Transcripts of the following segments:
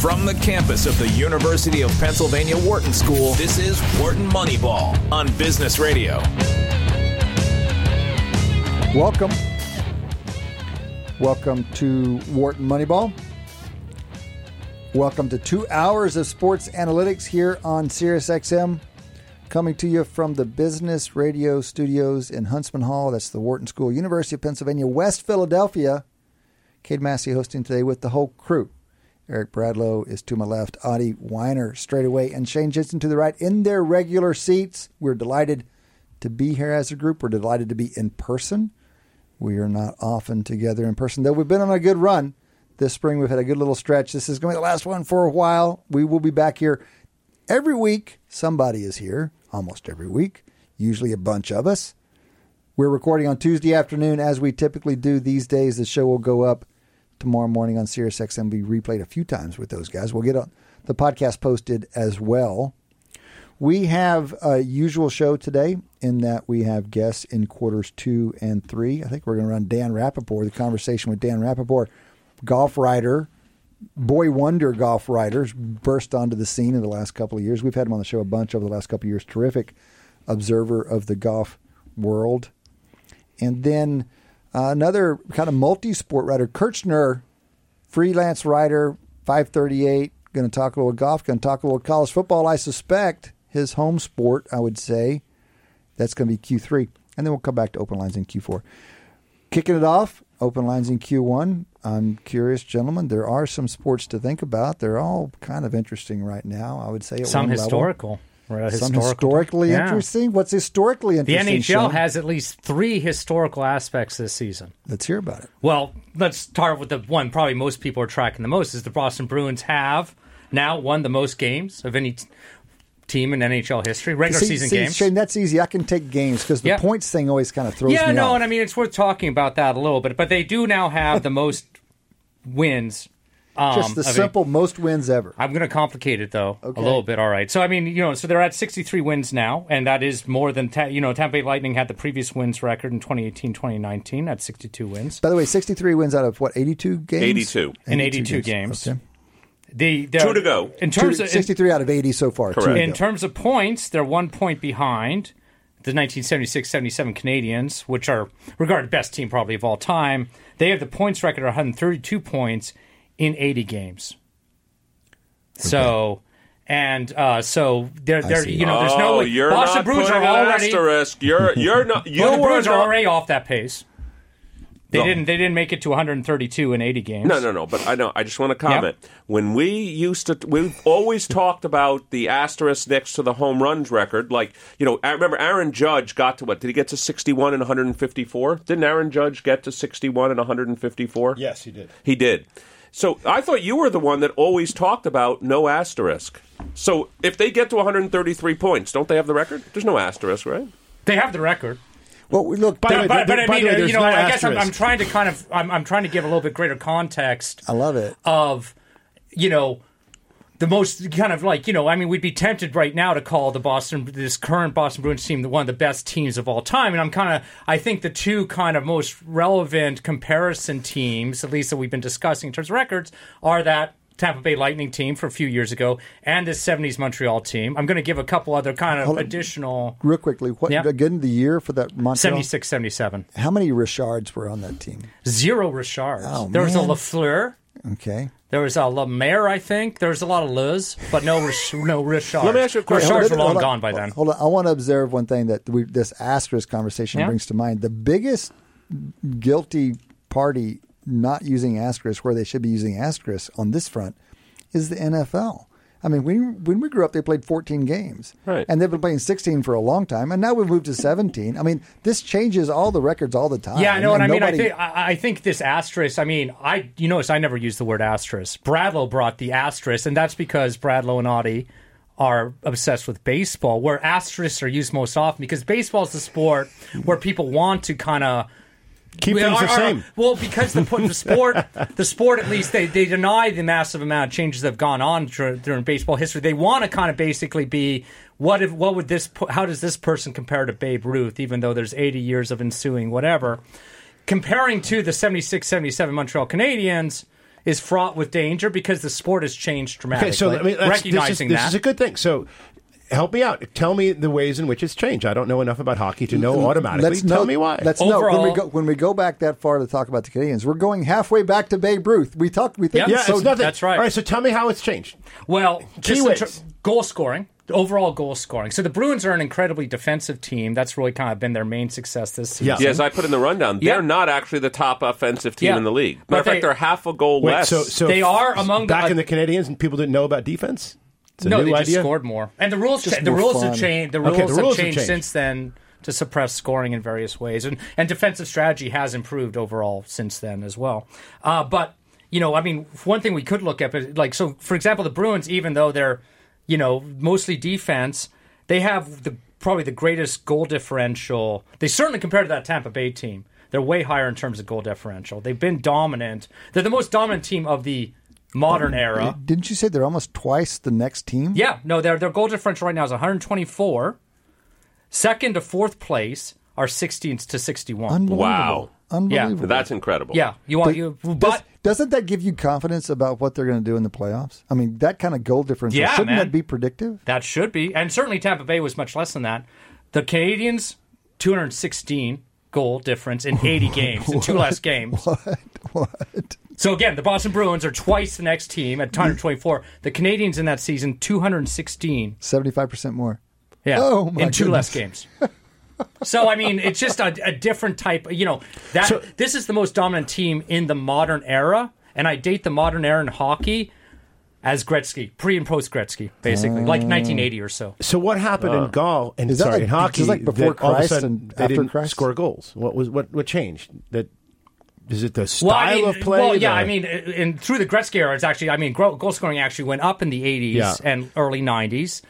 From the campus of the University of Pennsylvania Wharton School, this is Wharton Moneyball on Business Radio. Welcome. Welcome to Wharton Moneyball. Welcome to two hours of sports analytics here on SiriusXM. Coming to you from the Business Radio Studios in Huntsman Hall. That's the Wharton School, University of Pennsylvania, West Philadelphia. Cade Massey hosting today with the whole crew. Eric Bradlow is to my left, Adi Wyner straight away, and Shane Jensen to the right in their regular seats. We're delighted to be here as a group. We're delighted to be in person. We are not often together in person, though we've been on a good run this spring. We've had a good little stretch. This is going to be the last one for a while. We will be back here every week. Somebody is here almost every week, usually a bunch of us. We're recording on Tuesday afternoon as we typically do these days. The show will go up tomorrow morning on SiriusXM. Be replayed a few times with those guys. We'll get the podcast posted as well. We have a usual show today in that we have guests in quarters two and three. I think we're going to run Dan Rapaport, the conversation with Dan Rapaport, golf writer, boy wonder golf writers, burst onto the scene in the last couple of years. We've had him on the show a bunch over the last couple of years. Terrific observer of the golf world. And then uh, another kind of multi sport writer, Kirshner, freelance writer, 538, going to talk a little golf, going to talk a little college football, I suspect his home sport, I would say. That's going to be Q3. And then we'll come back to open lines in Q4. Kicking it off, open lines in Q1. I'm curious, gentlemen. There are some sports to think about. They're all kind of interesting right now, I would say. some historical. Some historically yeah. interesting. What's historically interesting? The NHL Sean? has at least three historical aspects this season. Let's hear about it. Well, let's start with the one probably most people are tracking the most is the Boston Bruins have now won the most games of any team in NHL history. Regular see, season see, games. Shane, that's easy. I can take games because the points thing always kind of throws yeah, me no, off. and I mean it's worth talking about that a little bit. But they do now have the most wins. Um, Just the simple most wins ever. I'm going to complicate it though okay. a little bit. All right. So I mean, you know, so they're at 63 wins now, and that is more than ta- you know. Tampa Bay Lightning had the previous wins record in 2018-2019 at 62 wins. By the way, 63 wins out of what 82 games? 82 in 82 games. games. Okay. The, two to go. In terms two, of 63 out of 80 so far. Correct. In terms of points, they're one point behind the 1976-77 Canadiens, which are regarded best team probably of all time. They have the points record of 132 points in 80 games. Okay. So. And uh, so there, there, you know, there's oh, no way. You're Boston not Bruins are putting already. Asterisk. You're you're not. You well, the Bruins not, are already off that pace. They No. didn't. They didn't make it to 132 in 80 games. No, no, no. But I know. I just want to comment. When we used to, we've always talked about the asterisk next to the home runs record. Like, you know, I remember Aaron Judge got to what? Did he get to 61 and 154? Didn't Aaron Judge get to 61 and 154? Yes, he did. He did. So I thought you were the one that always talked about no asterisk. So if they get to 133 points, don't they have the record? There's no asterisk, right? They have the record. Well, look, By the way, but, but I mean, way, you know, no I guess I'm. I'm trying to kind of, I'm, I'm trying to give a little bit greater context I love it. of, you know, the most kind of like, you know, I mean, we'd be tempted right now to call the Boston, this current Boston Bruins team, the one of the best teams of all time. And I'm kind of, I think the two kind of most relevant comparison teams, at least that we've been discussing in terms of records, are that Tampa Bay Lightning team for a few years ago and the 70s Montreal team. I'm going to give a couple other kind of Hold additional Real quickly, what Yeah. again the year for that Montreal? 76 77. How many Richards were on that team? Zero Richards. Oh, there was a man. Lafleur. Okay. There was a Lemaire, I think. There was a lot of Liz, but no, Rich- no Richard. Let me ask you a question. Richards were long on, gone by then. Hold on. I want to observe one thing that we, this asterisk conversation Yeah. brings to mind. The biggest guilty party not using asterisk where they should be using asterisk on this front is the NFL. I mean, when when we grew up, they played 14 games, Right. and they've been playing 16 for a long time, and now we've moved to 17. I mean, this changes all the records all the time. Yeah, I know what I mean. I think I, I think this asterisk. I mean, I you notice I never use the word asterisk. Bradlow brought the asterisk, and that's because Bradlow and Adi are obsessed with baseball, where asterisks are used most often because baseball is the sport where people want to kind of Keep things the same. well, because the, the sport, the sport at least they, they deny the massive amount of changes that have gone on during baseball history. They want to kind of basically be what if what would this how does this person compare to Babe Ruth? Even though there's 80 years of ensuing whatever, comparing to the 76-77 Montreal Canadiens. is fraught with danger because the sport has changed dramatically. Okay, so I mean, recognizing this is, that. this is a good thing. So. Help me out. Tell me the ways in which it's changed. I don't know enough about hockey to know automatically. Let's Tell note- me why. Let's know when we go when we go back that far to talk about the Canadiens. We're going halfway back to Babe Ruth. We talked. We think Yeah. yeah, so. it's nothing. that's right. All right, so tell me how it's changed. Well, just in goal scoring, overall goal scoring. So the Bruins are an incredibly defensive team. That's really kind of been their main success this season. Yeah. Yeah, I put in the rundown, they're not actually the top offensive team Yeah. in the league. But Matter of fact, they- they're half a goal Wait, less. so, so They are among the- back in the Canadiens, and people didn't know about defense. It's a no, new they idea. just scored more, and the rules cha- the more rules fun. have changed. The Okay, rules, the have, rules have changed changed. since then to suppress scoring in various ways, and and defensive strategy has improved overall since then as well. Uh, but you know, I mean, one thing we could look at, but like so, for example, the Bruins, even though they're you know mostly defense, they have the probably the greatest goal differential. They certainly compared to that Tampa Bay team. They're way higher in terms of goal differential. They've been dominant. They're the most dominant team of the modern era. Didn't you say they're almost twice the next team? Yeah, no, their their goal differential right now is 124. Second to fourth place are 16 to 61. Unbelievable. Wow. Unbelievable. That's incredible. yeah, you want But you, does, but doesn't that give you confidence about what they're going to do in the playoffs? I mean, that kind of goal differential Yeah, shouldn't man. that be predictive? that should be, and certainly Tampa Bay was much less than that. The Canadiens 216 goal difference in 80 games, in two less games. What? What? So again, the Boston Bruins are twice the next team at mm-hmm. 124. The Canadiens in that season 216. Seventy-five percent more. Yeah, Oh, my in two less games. so I mean, it's just a, a different type. You know that So- this is the most dominant team in the modern era, and I date the modern era in hockey as Gretzky, pre and post Gretzky, basically, like ah. 1980 or so. So what happened in ah. golf and Is that like- in hockey? just like before that all of a Christ sudden and they after didn't Christ? score goals. What was what what changed? That is it the Well, style I mean, of play? well, yeah, the- I mean, and through the Gretzky era, it's actually, I mean, goal scoring actually went up in the 80s Yeah. and early 90s.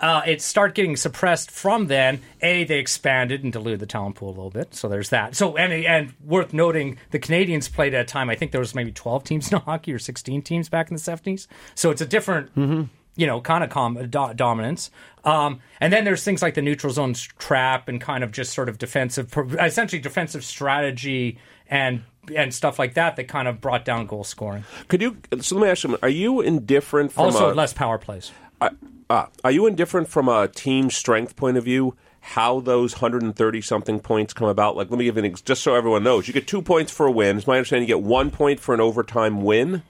Uh, it started getting suppressed from then. A, they expanded and diluted the talent pool a little bit, so there's that. So, and and worth noting, the Canadiens played at a time. I think there was maybe 12 teams in hockey or 16 teams back in the 70s. So it's a different, you know, kind of com- do- dominance. Um, and then there's things like the neutral zone trap and kind of just sort of defensive, essentially defensive strategy and and stuff like that that kind of brought down goal scoring. Could you? So let me ask you: Are you indifferent from Also, a, less power plays. uh, uh, Are you indifferent from a team strength point of view? How those 130 something points come about? Like, let me give you an ex- just so everyone knows. You get two points for a win. It's my understanding you get one point for an overtime win.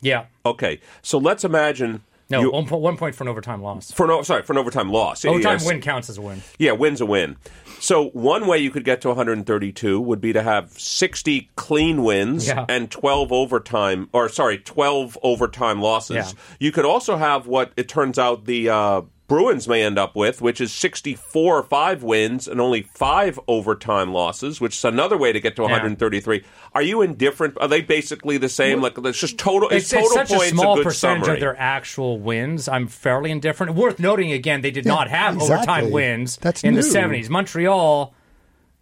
Yeah. Okay, so let's imagine. No, you, one, one point for an overtime loss. for an, sorry for an overtime loss. Overtime Yes. win counts as a win. Yeah, win's a win. So one way you could get to 132 would be to have 60 clean wins Yeah. and 12 overtime, or sorry, 12 overtime losses. Yeah. You could also have what it turns out the uh, Bruins may end up with, which is 64 or five wins and only five overtime losses, which is another way to get to 133. Are you indifferent? Are they basically the same? Like it's just total. It's, It's, it's total such points. a small good percentage summary. of their actual wins. I'm fairly indifferent. Worth noting again, they did not have exactly. overtime wins That's in new. the 70s. Montreal,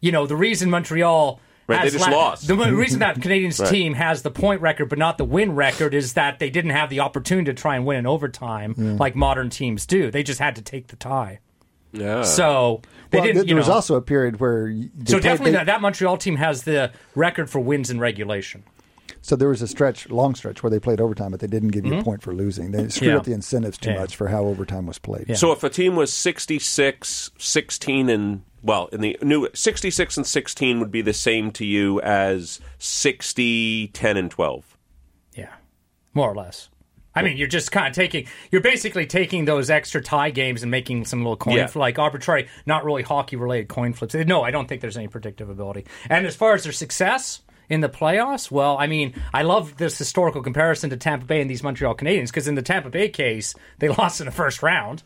you know, the reason Montreal. Right, has they just la- lost. The reason that Canadiens team has the point record but not the win record is that they didn't have the opportunity to try and win in overtime like modern teams do. They just had to take the tie. yeah. So they Well, didn't. th- you there was also a period where so played- definitely they- that, that Montreal team has the record for wins in regulation. So there was a stretch, long stretch, where they played overtime, but they didn't give you a point for losing. They screwed Mm-hmm. Yeah. up the incentives too Yeah. much for how overtime was played. So if a team was 66, 16, and well, in the new 66 and 16 would be the same to you as 60, 10, and 12. Yeah, more or less. I mean, you're just kind of taking, you're basically taking those extra tie games and making some little coin, Yeah. like arbitrary, not really hockey related coin flips. No, I don't think there's any predictability. And as far as their success in the playoffs, well, I mean, I love this historical comparison to Tampa Bay and these Montreal Canadiens because in the Tampa Bay case, they lost in the first round.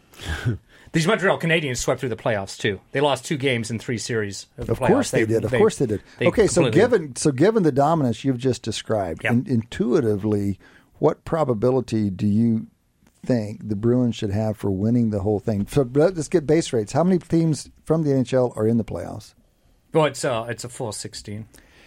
These Montreal Canadiens swept through the playoffs too. They lost two games in three series of the Of playoffs. course they, did. Of course they did. okay, so given so given the dominance you've just described, Yep. in, intuitively, what probability do you think the Bruins should have for winning the whole thing? So let's get base rates. How many teams from the NHL are in the playoffs? well, it's uh, it's a full sixteen.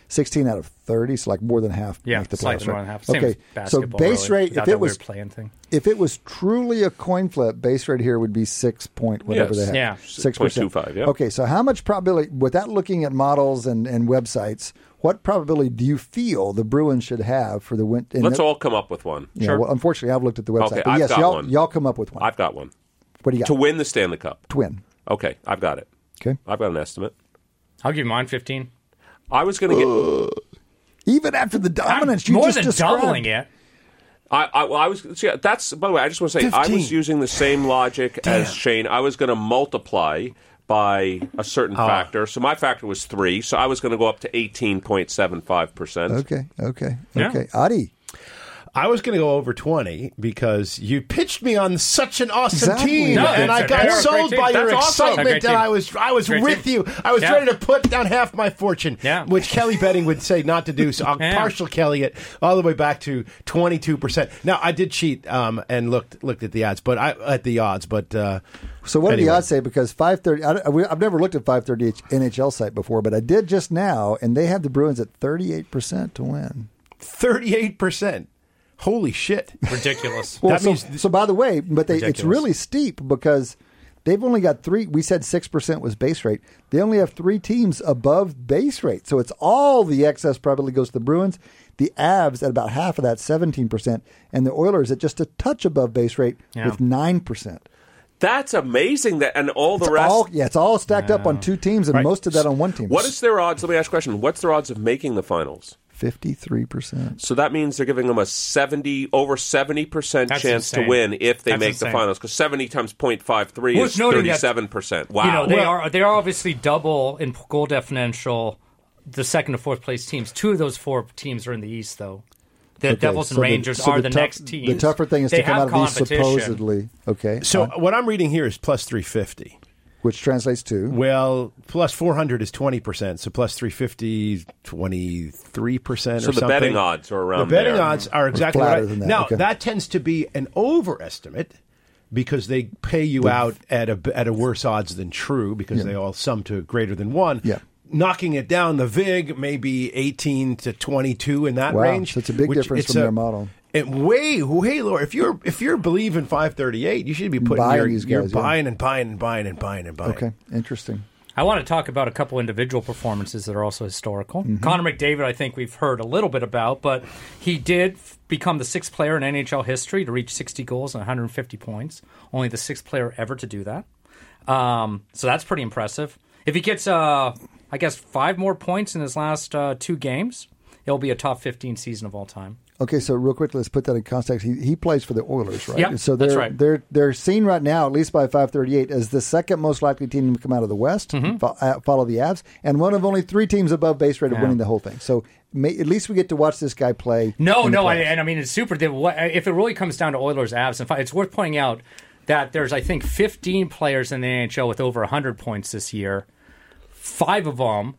16 out of 30, so like more than half Yeah, make the slightly playoffs. more right? than half. Same okay, as so base really, rate, if it was playing thing. if it was truly a coin flip, base rate here would be six point whatever Yes. they have. Yeah. six percent. 6.25, yeah. Okay, so how much probability without looking at models and, and websites? what probability do you feel the Bruins should have for the win? Let's the- all come up with one. Yeah, well, unfortunately, I've looked at the website. Okay, but I've yes, got y'all, one. y'all come up with one. I've got one. what do you got? To win the Stanley Cup. Twin. Okay, I've got it. Okay. I've got an estimate. I'll give you mine 15. I was going to get. Even after the dominance you More just than described. doubling it. I, I, well, I was see, that's by the way. I just want to say I was using the same logic as Shane. I was going to multiply by a certain Oh. factor. So my factor was three. So I was going to go up to eighteen point seven five percent. Okay, okay, Yeah. okay. Adi, I was going to go over 20 because you pitched me on such an awesome Exactly. team, No, and I got they're sold by your awesome. excitement Great that. I was I was Great with team. you. I was Yeah. ready to put down half my fortune, Yeah. which Kelly betting would say not to do. So I'll Yeah. partial Kelly it all the way back to 22 percent. Now I did cheat um, and looked looked at the odds, but I at the odds, but uh, So what did the odds say? Because five thirty, I've never looked at five thirty NHL site before, but I did just now, and they have the Bruins at thirty eight percent to win. 38 percent. Holy shit! Ridiculous. Well, That so, means- so by the way, but they, it's really steep because they've only got three. We said six percent was base rate. They only have three teams above base rate, so it's all the excess probably goes to the Bruins. The Avs at about half of that, seventeen percent, and the Oilers at just a touch above base rate Yeah. with nine percent. That's amazing. That and all the It's rest. all yeah, it's all stacked up on two teams, and Right. most of that on one team. What is their odds? Let me ask a question. What's their odds of making the finals? Fifty three percent? So that means they're giving them a seventy over seventy percent That's chance to win if they That's make the finals. Because seventy times 0.53 Worth is noting thirty-seven percent. Wow. You know, they Well- are they are obviously double in goal differential. The second to fourth place teams. Two of those four teams are in the East, though. The Okay, Devils and so Rangers so are the, tough- next teams. The tougher thing is They to come have out of these competition. supposedly. Okay, So uh, what I'm reading here is plus 350. Which translates to Well, plus 400 is 20%, so plus 350 23% or So the something. betting odds are around The betting there. odds are exactly flatter right. than that, Now, okay. that tends to be an overestimate because they pay you out at a at a worse odds than true because they all sum to greater than 1. Yeah. Knocking it down, the VIG may be 18 to 22 in that Wow, range. so it's a big difference from a- their model. It way, way lower. If you're if you're believing 538, you should be putting Buying your, these you're yeah. buying and buying and buying and buying and buying. okay, interesting. I want to talk about a couple individual performances that are also historical. Mm-hmm. Connor McDavid, I think we've heard a little bit about, but he did f- become the sixth player in NHL history to reach 60 goals and 150 points. Only the sixth player ever to do that. Um, so that's pretty impressive. If he gets, uh, I guess, five more points in his last uh, two games, it'll be a top 15 season of all time. Okay, so real quick, let's put that in context. He, he plays for the Oilers, right? Yeah, so they're that's right. they're they're seen right now, at least by 538, as the second most likely team to come out of the West, Mm-hmm. fo- uh, follow the Avs, and one of only three teams above base rate of Yeah. winning the whole thing. So may, at least we get to watch this guy play. No, no, I, and I mean it's super. If it really comes down to Oilers, Avs, and it's worth pointing out that there's I think 15 players in the NHL with over 100 points this year. Five of them,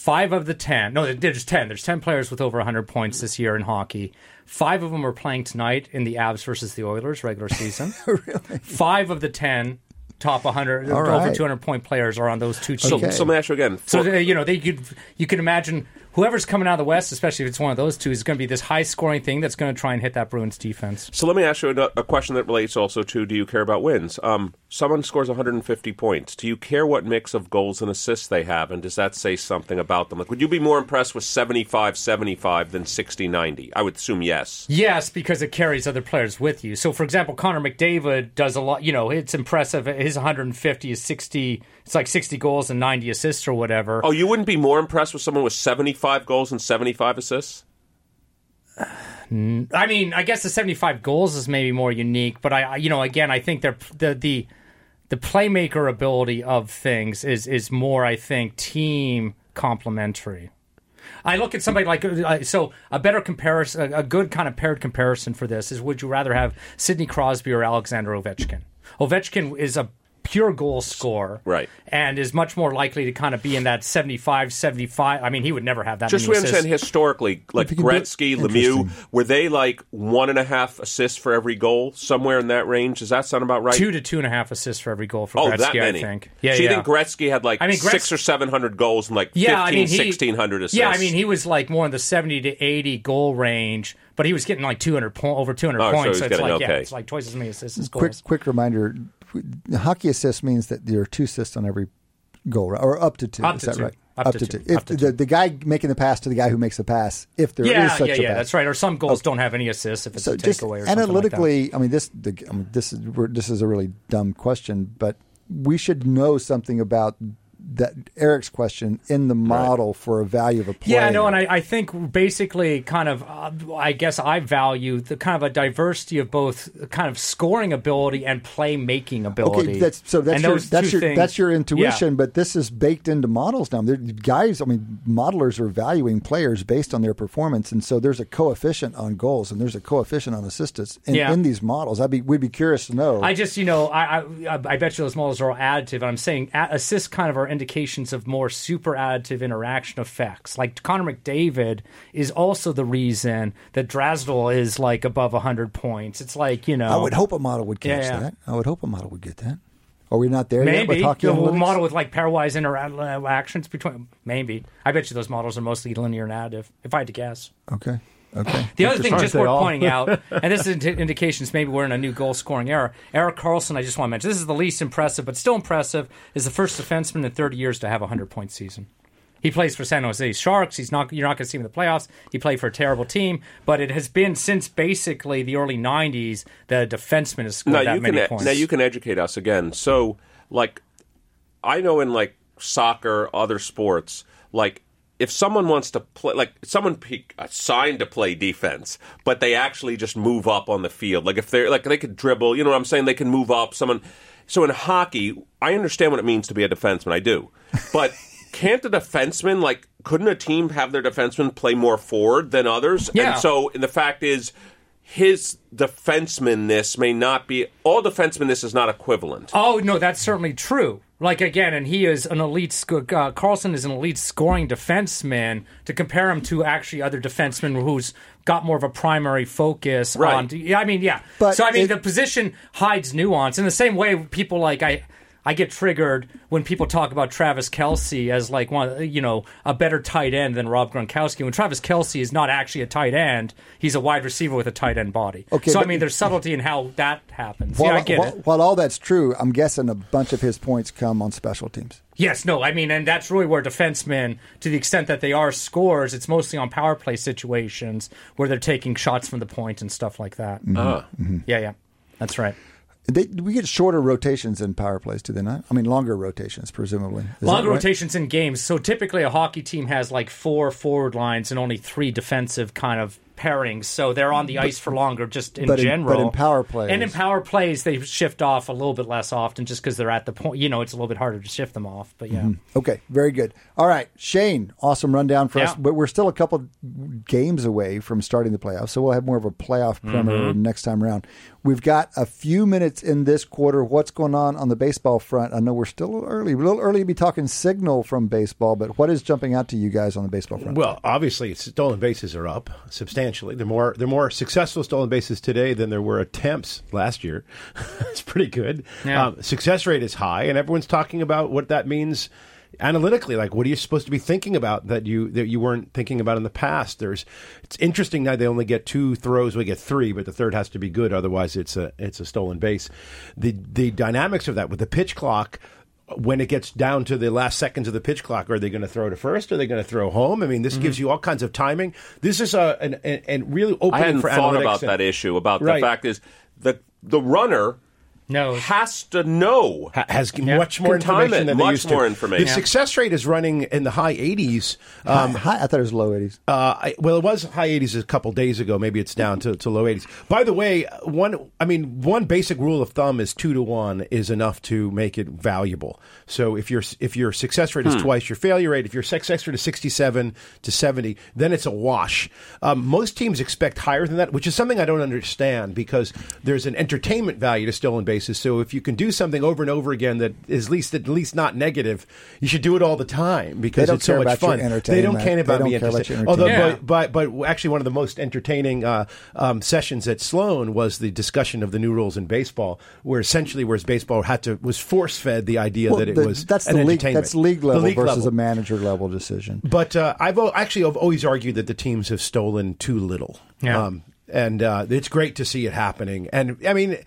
five of the 10. No, there's 10. There's 10 players with over 100 points this year in hockey. Five of them are playing tonight in the Avs versus the Oilers regular season. really? Five of the 10 top 100 All over right. 200 point players are on those two teams. So, Okay. so let me ask you again. So uh, you know, they could you could imagine whoever's coming out of the West, especially if it's one of those two, is going to be this high scoring thing that's going to try and hit that Bruins defense. So let me ask you a, a question that relates also to do you care about wins? Um, someone scores 150 points. Do you care what mix of goals and assists they have? And does that say something about them? Like, would you be more impressed with 75 75 than 60 90? I would assume yes. Yes, because it carries other players with you. So, for example, Connor McDavid does a lot. You know, it's impressive. His 150 is 60. It's like 60 goals and 90 assists or whatever. Oh, you wouldn't be more impressed with someone with 75 goals and 75 assists? I mean, I guess the 75 goals is maybe more unique, but I, you know, again, I think they're the the the playmaker ability of things is is more, I think, team complementary. I look at somebody like uh, so a better comparison, a good kind of paired comparison for this is: Would you rather have Sidney Crosby or Alexander Ovechkin? Ovechkin is a pure goal scorer, Right. and is much more likely to kind of be in that 75, 75. I mean, he would never have that. Just so many we understand historically, like you can do it- Gretzky, Lemieux, were they like one and a half assists for every goal, somewhere in that range? Does that sound about right? two to two and a half assists for every goal for Oh, Gretzky, that many. I think. Yeah, so you yeah. think Gretzky had like I mean, Gretz- six or seven hundred goals and like yeah, 15, I mean, he, 1600 assists? Yeah, I mean, he was like more in the seventy to eighty goal range, but he was getting like two hundred po- over two hundred Oh, so points. So it's getting like yeah, it's like twice as many assists as quick quick reminder: hockey assist means that there are two assists on every goal, right? or up to two. Up is to that two. right? Up, to two. If the, the guy making the pass to the guy who makes the pass, if there is yeah, such yeah, a yeah. pass. That's right. Or some goals don't have any assists if it's So a takeaway or something like analytically, I mean this. The, I mean, this is we're, this is a really dumb question, but we should know something about that Eric's question in the model for a value of a player. Yeah, I know, and I, I think basically, kind of, uh, I guess I value the kind of a diversity of both kind of scoring ability and playmaking ability. Okay, that's so that's And your that's your things- that's your intuition, Yeah. but this is baked into models now. There, guys, I mean, modelers are valuing players based on their performance, and so there's a coefficient on goals and there's a coefficient on assists in, Yeah. in these models. I'd be we'd be curious to know. I just, you know, I, I, I bet you those models are all additive. I'm saying assists kind of are indications of more super additive interaction effects. Like Connor McDavid is also the reason that Draisaitl is like above 100 points. It's like, you know. I would hope a model would catch Yeah, yeah. that. I would hope a model would get that. Are we not there yet with Maybe the model with like pairwise interactions between. Maybe I bet you those models are mostly linear and additive. If I had to guess. Okay. Okay. The other thing, just worth pointing out, and this is indi- indications maybe we're in a new goal scoring era. Erik Karlsson, I just want to mention, this is the least impressive, but still impressive, is the first defenseman in 30 years to have a 100 point season. He plays for San Jose Sharks. He's not. You're not going to see him in the playoffs. He played for a terrible team, but it has been since basically the early '90s that a defenseman has scored now that many can points. now you can educate us again. So, like, I know in like soccer, other sports, like if someone wants to play, like someone assigned uh, to play defense, but they actually just move up on the field. Like if they're like they could dribble, you know what I'm saying? They can move up. Someone. So in hockey, I understand what it means to be a defenseman. I do, but. Can't a defenseman like? Couldn't a team have their defenseman play more forward than others? Yeah. And so the fact is, his defensemanness may not be all defensemanness is not equivalent. Oh no, that's certainly true. Like again, and he is an elite. sc- Uh, Karlsson is an elite scoring defenseman. To compare him to actually other defensemen who's got more of a primary focus Right. on. Yeah, I mean, yeah. But so I mean, it- the position hides nuance in the same way people like I. I get triggered when people talk about Travis Kelce as like one, you know, a better tight end than Rob Gronkowski. When Travis Kelce is not actually a tight end, he's a wide receiver with a tight end body. Okay, so I mean, there's subtlety in how that happens. While, yeah, I get while, it. while all that's true, I'm guessing a bunch of his points come on special teams. Yes, no, I mean, and that's really where defensemen, to the extent that they are scores, it's mostly on power play situations where they're taking shots from the point and stuff like that. Ah. Yeah, yeah, that's right. They, we get shorter rotations in power plays, do they not? I mean, longer rotations, presumably. Is Longer right? rotations in games. So typically, a hockey team has like four forward lines and only three defensive kind of pairings. So they're on the ice for longer, just in but in- general. but in power plays- and in power plays, they shift off a little bit less often, just because they're at the point. You know, it's a little bit harder to shift them off. But yeah. Okay, very good. All right, Shane, awesome rundown for us. But we're still a couple games away from starting the playoffs, so we'll have more of a playoff primer Mm-hmm. next time around. We've got a few minutes in this quarter. What's going on on the baseball front? I know we're still a little early, a little early to be talking signal from baseball, but what is jumping out to you guys on the baseball front? Well, obviously, stolen bases are up substantially. They're more they're more successful stolen bases today than there were attempts last year. it's pretty good. Yeah. Um, success rate is high, and everyone's talking about what that means analytically. Like, what are you supposed to be thinking about that you that you weren't thinking about in the past? There's it's interesting now they only get two throws. We get three, but the third has to be good. Otherwise, it's a it's a stolen base. The the dynamics of that with the pitch clock when it gets down to the last seconds of the pitch clock, are they going to throw to first? Are they going to throw home? I mean, this mm-hmm. gives you all kinds of timing. This is a an, an, an really opening I hadn't for thought about and- that issue. About Right. the fact is the the runner No. has to know. ha- has much more Can time information it, than they much used to. more information. The success rate is running in the high 80s. Um, I thought it was low 80s. Uh, I, well, it was high 80s a couple days ago. Maybe it's down to, to low 80s. By the way, one I mean one basic rule of thumb is two to one is enough to make it valuable. So if your if your success rate is twice your failure rate, if your success rate is 67 to 70, then it's a wash. Um, most teams expect higher than that, which is something I don't understand because there's an entertainment value to stolen bases. So if you can do something over and over again that is at least at least not negative, you should do it all the time because it's so much fun. They don't entertainment. care They about don't me care about interested. Although, entertainment. but, but but actually, one of the most entertaining uh, um, sessions at Sloan was the discussion of the new rules in baseball, where essentially, whereas baseball had to was force fed the idea Well, that it the- was that's an the league. That's league level league versus level. a manager level decision. But uh, I've actually I've always argued that the teams have stolen too little. Yeah. Um, and uh, it's great to see it happening. And I mean,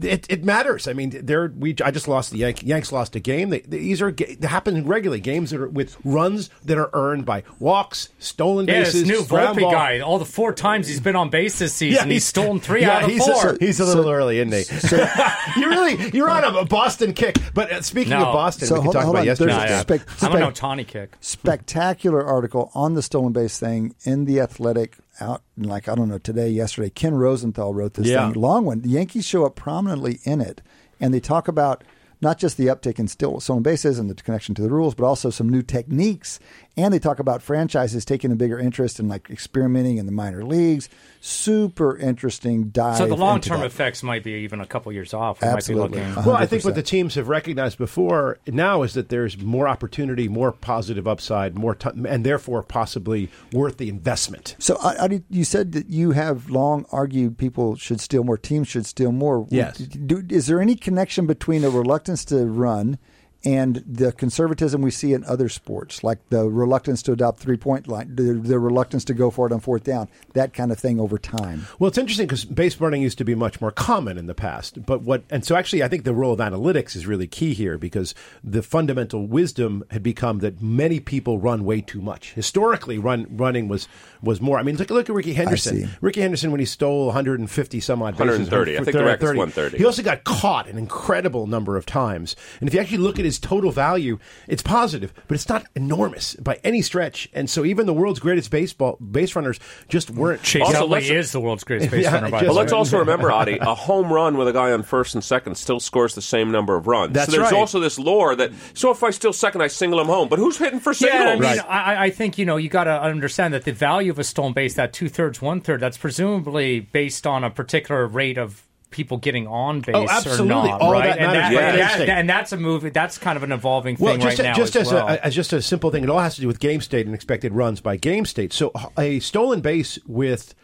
it, it matters. I mean, there we I just lost the Yank, Yanks lost a game. They, these are they happen regularly. Games that are with runs that are earned by walks, stolen Yeah, bases. this new ground Volpe ball. guy. All the four times he's been on base this season, he's, stolen three yeah, out of he's four. A, he's a little early, isn't he? you really you're on a, a Boston kick. But uh, speaking No. of Boston, So we can talk hold about on. yesterday's There's Nah, a game. yeah. spec- I'm an spec- Ohtani kick. spectacular article on the stolen base thing in the Athletic. Out like I don't know today, yesterday. Ken Rosenthal wrote this Yeah. thing, long one. The Yankees show up prominently in it, and they talk about not just the uptick in still stolen bases and the connection to the rules, but also some new techniques. And they talk about franchises taking a bigger interest in like experimenting in the minor leagues. Super interesting dive. So the long term effects might be even a couple years off. We Absolutely. might be looking. Well, I think what the teams have recognized before now is that there's more opportunity, more positive upside, more, t- and therefore possibly worth the investment. So, I, I, you said that you have long argued people should steal more, teams should steal more. Yes. Do, is there any connection between a reluctance to run and the conservatism we see in other sports, like the reluctance to adopt three point line, the, the reluctance to go for it on fourth down, that kind of thing over time? Well, it's interesting because base running used to be much more common in the past. But what, and so actually, I think the role of analytics is really key here because the fundamental wisdom had become that many people run way too much. Historically, run running was was more. I mean, look, look at Rickey Henderson. Rickey Henderson when he stole 150 some odd bases, 130. I think the record's 130. He also got caught an incredible number of times. And if you actually look at his total value, it's positive, but it's not enormous by any stretch. And so even the world's greatest baseball base runners just weren't. Chase Also, Utley let's- is the world's greatest base Yeah, runner. By just- But let's also remember, Adi, a home run with a guy on first and second still scores the same number of runs. That's so there's right. also this lore that so if I steal second, I single him home. But who's hitting for singles? Yeah, I mean, Right. I, I think you know you got to understand that the value of a stolen base, that two thirds, one third, that's presumably based on a particular rate of people getting on base Oh, absolutely. or not, All right? that and, that, for and, that- and that's a movie. That's kind of an evolving thing Well, just, right now just as as, well. a, as just a simple thing, it all has to do with game state and expected runs by game state. So a stolen base with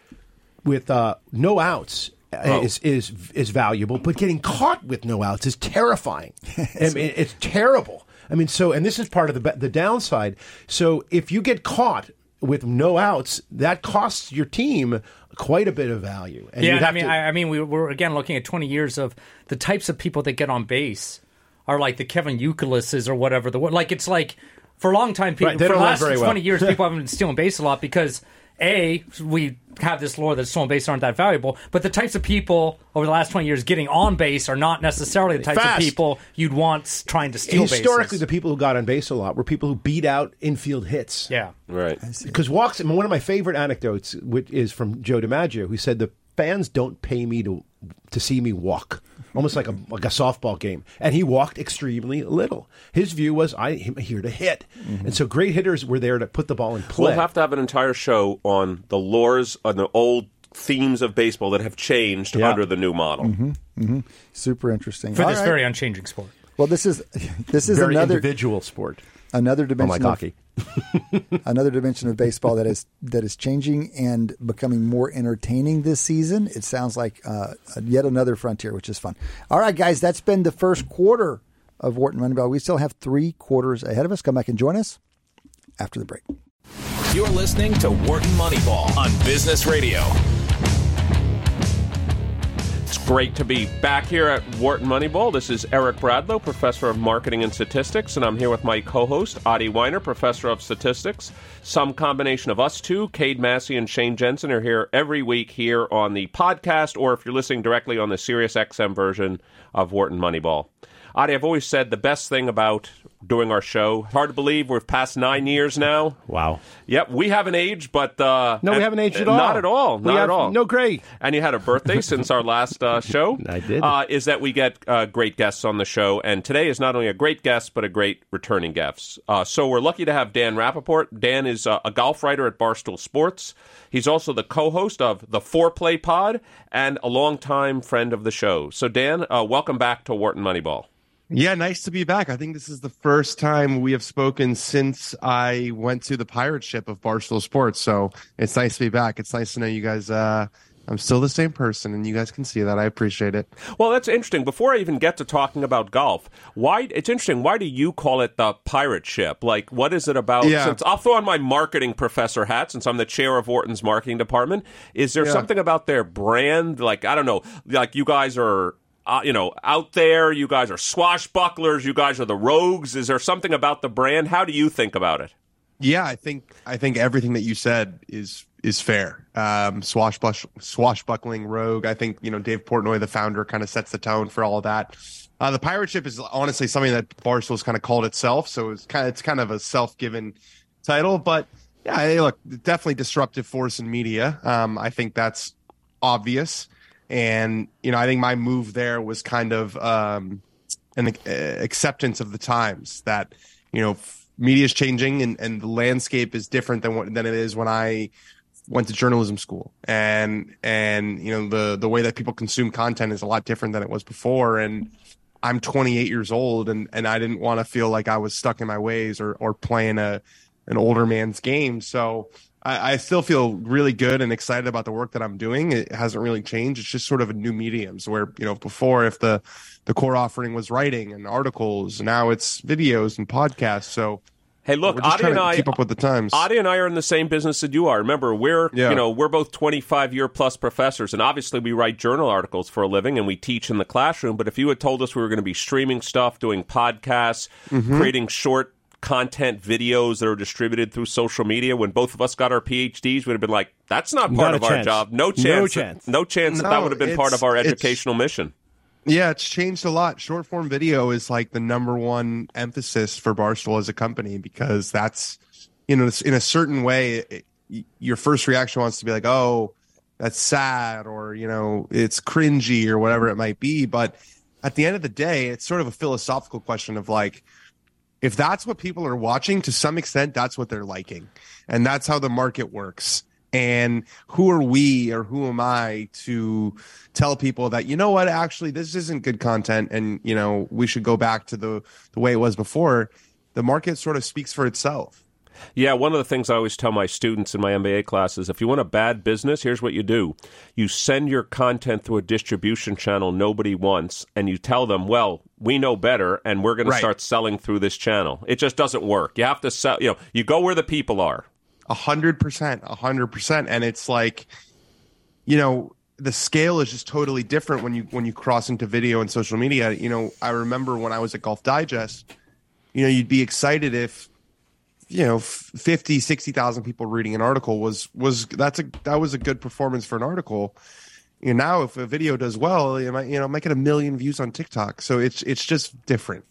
with uh, no outs Oh. is is is valuable, but getting caught with no outs is terrifying. I mean, it's terrible. I mean, so and this is part of the the downside. So if you get caught with no outs, that costs your team quite a bit of value. And yeah, I mean, to- I, I mean, we, we're again looking at 20 years of the types of people that get on base are like the Kevin Youkilis or whatever. The like, it's like for a long time, people Right, for the last 20 well. years, people haven't been stealing base a lot because a we have this lore that stolen base aren't that valuable, but the types of people over the last 20 years getting on base are not necessarily the types Fast. of people you'd want trying to steal bases historically, bases. the people who got on base a lot were people who beat out infield hits. yeah. Right. Because walks. I mean, one of my favorite anecdotes which is from Joe DiMaggio, who said the fans don't pay me to to see me walk, almost like a like a softball game. And he walked extremely little. His view was, I, am here to hit, and so great hitters were there to put the ball in play. We'll have to have an entire show on the lores on the old themes of baseball that have changed Yeah. under the new model. Mm-hmm, mm-hmm. Super interesting. For All this right. very unchanging sport. well, this is this is Very another individual sport, another oh dimension unlike of, hockey. Another dimension of baseball that is that is changing and becoming more entertaining this season. It sounds like uh, yet another frontier, which is fun. All right, guys, that's been the first quarter of Wharton Moneyball. We still have three quarters ahead of us. Come back and join us after the break. You're listening to Wharton Moneyball on Business Radio. It's great to be back here at Wharton Moneyball. This is Eric Bradlow, professor of marketing and statistics, and I'm here with my co-host Adi Wyner, professor of statistics. Some combination of us two, Cade Massey and Shane Jensen, are here every week here on the podcast, or if you're listening directly on the Sirius XM version of Wharton Moneyball. Adi, I've always said the best thing about doing our show. Hard to believe we're past nine years now. Wow. Yep, we haven't aged, but uh, No, we haven't aged at all. Not at all. We Not at all. no gray. And you had a birthday since our last uh, show. I did. Uh, is that we get uh, great guests on the show, and today is not only a great guest but a great returning guest. Uh, so we're lucky to have Dan Rapaport. Dan is uh, a golf writer at Barstool Sports. He's also the co-host of the Foreplay Pod and a longtime friend of the show. So Dan, uh, welcome back to Wharton Moneyball. Yeah, nice to be back. I think this is the first time we have spoken since I went to the pirate ship of Barstool Sports. So it's nice to be back. It's nice to know you guys uh, I'm still the same person, and you guys can see that. I appreciate it. Well, that's interesting. Before I even get to talking about golf, why it's interesting. Why do you call it the pirate ship? Like, what is it about? Yeah. Since I'll throw on my marketing professor hat, since I'm the chair of Wharton's marketing department. Is there Yeah. something about their brand? Like, I don't know. Like, you guys are. Uh, you know, out there, you guys are swashbucklers. You guys are the rogues. Is there something about the brand? How do you think about it? Yeah, I think I think everything that you said is is fair. Um, swashbuck, swashbuckling rogue. I think you know Dave Portnoy, the founder, kind of sets the tone for all that. Uh, the pirate ship is honestly something that Barstool's kind of called itself, so it's kind of it's kind of a self given title. But yeah, hey, look, definitely disruptive force in media. Um, I think that's obvious, and you know I think my move there was kind of um, an uh, acceptance of the times that you know media is changing and, and the landscape is different than what than it is when I went to journalism school. And and you know the the way that people consume content is a lot different than it was before. And I'm 28 years old and and I didn't want to feel like I was stuck in my ways or or playing a an older man's game. So I, I still feel really good and excited about the work that I'm doing. It hasn't really changed. It's just sort of a new medium. So where, you know, before if the the core offering was writing and articles, now it's videos and podcasts. So Hey, look, Adi and I keep up with the times. Adi and I are in the same business that you are. Remember, we're Yeah. you know we're both twenty five year plus professors, and obviously we write journal articles for a living and we teach in the classroom. But if you had told us we were going to be streaming stuff, doing podcasts, Mm-hmm. creating short content videos that are distributed through social media, when both of us got our PhDs, we'd have been like, "That's not part Not a of our chance. job. No chance. No chance. chance. No chance that that would have been part of our educational mission." Yeah, it's changed a lot. Short form video is like the number one emphasis for Barstool as a company because that's, you know, in a certain way, it, your first reaction wants to be like, oh, that's sad or, you know, it's cringy or whatever it might be. But at the end of the day, it's sort of a philosophical question of like, if that's what people are watching to some extent, that's what they're liking. And that's how the market works. And who are we or who am I to tell people that, you know what, actually, this isn't good content and, you know, we should go back to the, the way it was before? The market sort of speaks for itself. Yeah, one of the things I always tell my students in my MBA classes if you want a bad business, here's what you do you send your content through a distribution channel nobody wants, and you tell them, well, we know better, and we're going to start selling through this channel. It just doesn't work. You have to sell, you know, you go where the people are. A hundred percent, a hundred percent. And it's like, you know, the scale is just totally different when you when you cross into video and social media. You know, I remember when I was at Golf Digest, you know, you'd be excited if you know 50 60,000 people reading an article was was that's a that was a good performance for an article. You know, now if a video does well, you might you know, might get a million views on TikTok. So it's it's just different.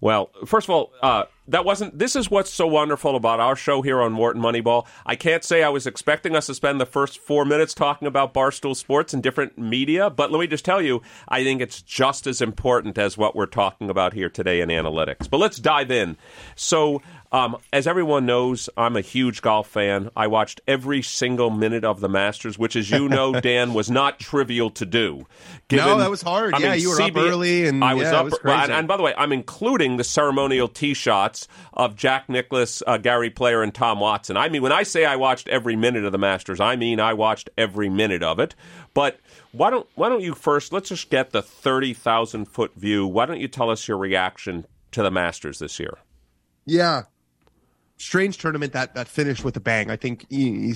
Well, first of all, uh, that wasn't. This is what's so wonderful about our show here on Wharton Moneyball. I can't say I was expecting us to spend the first four minutes talking about Barstool Sports and different media, but let me just tell you, I think it's just as important as what we're talking about here today in analytics. But let's dive in. So, um, as everyone knows, I'm a huge golf fan. I watched every single minute of the Masters, which, as you know, Dan, was not trivial to do. No, that was hard. I Yeah, mean, you were up early and- I was yeah, up. was crazy. and, and by the way, I'm including the ceremonial tee shots of Jack Nicklaus, uh, Gary Player, and Tom Watson. I mean, when I say I watched every minute of the Masters, I mean I watched every minute of it. But why don't why don't you first? Let's just get the thirty thousand foot view. Why don't you tell us your reaction to the Masters this year? Yeah. Strange tournament that that finished with a bang. I think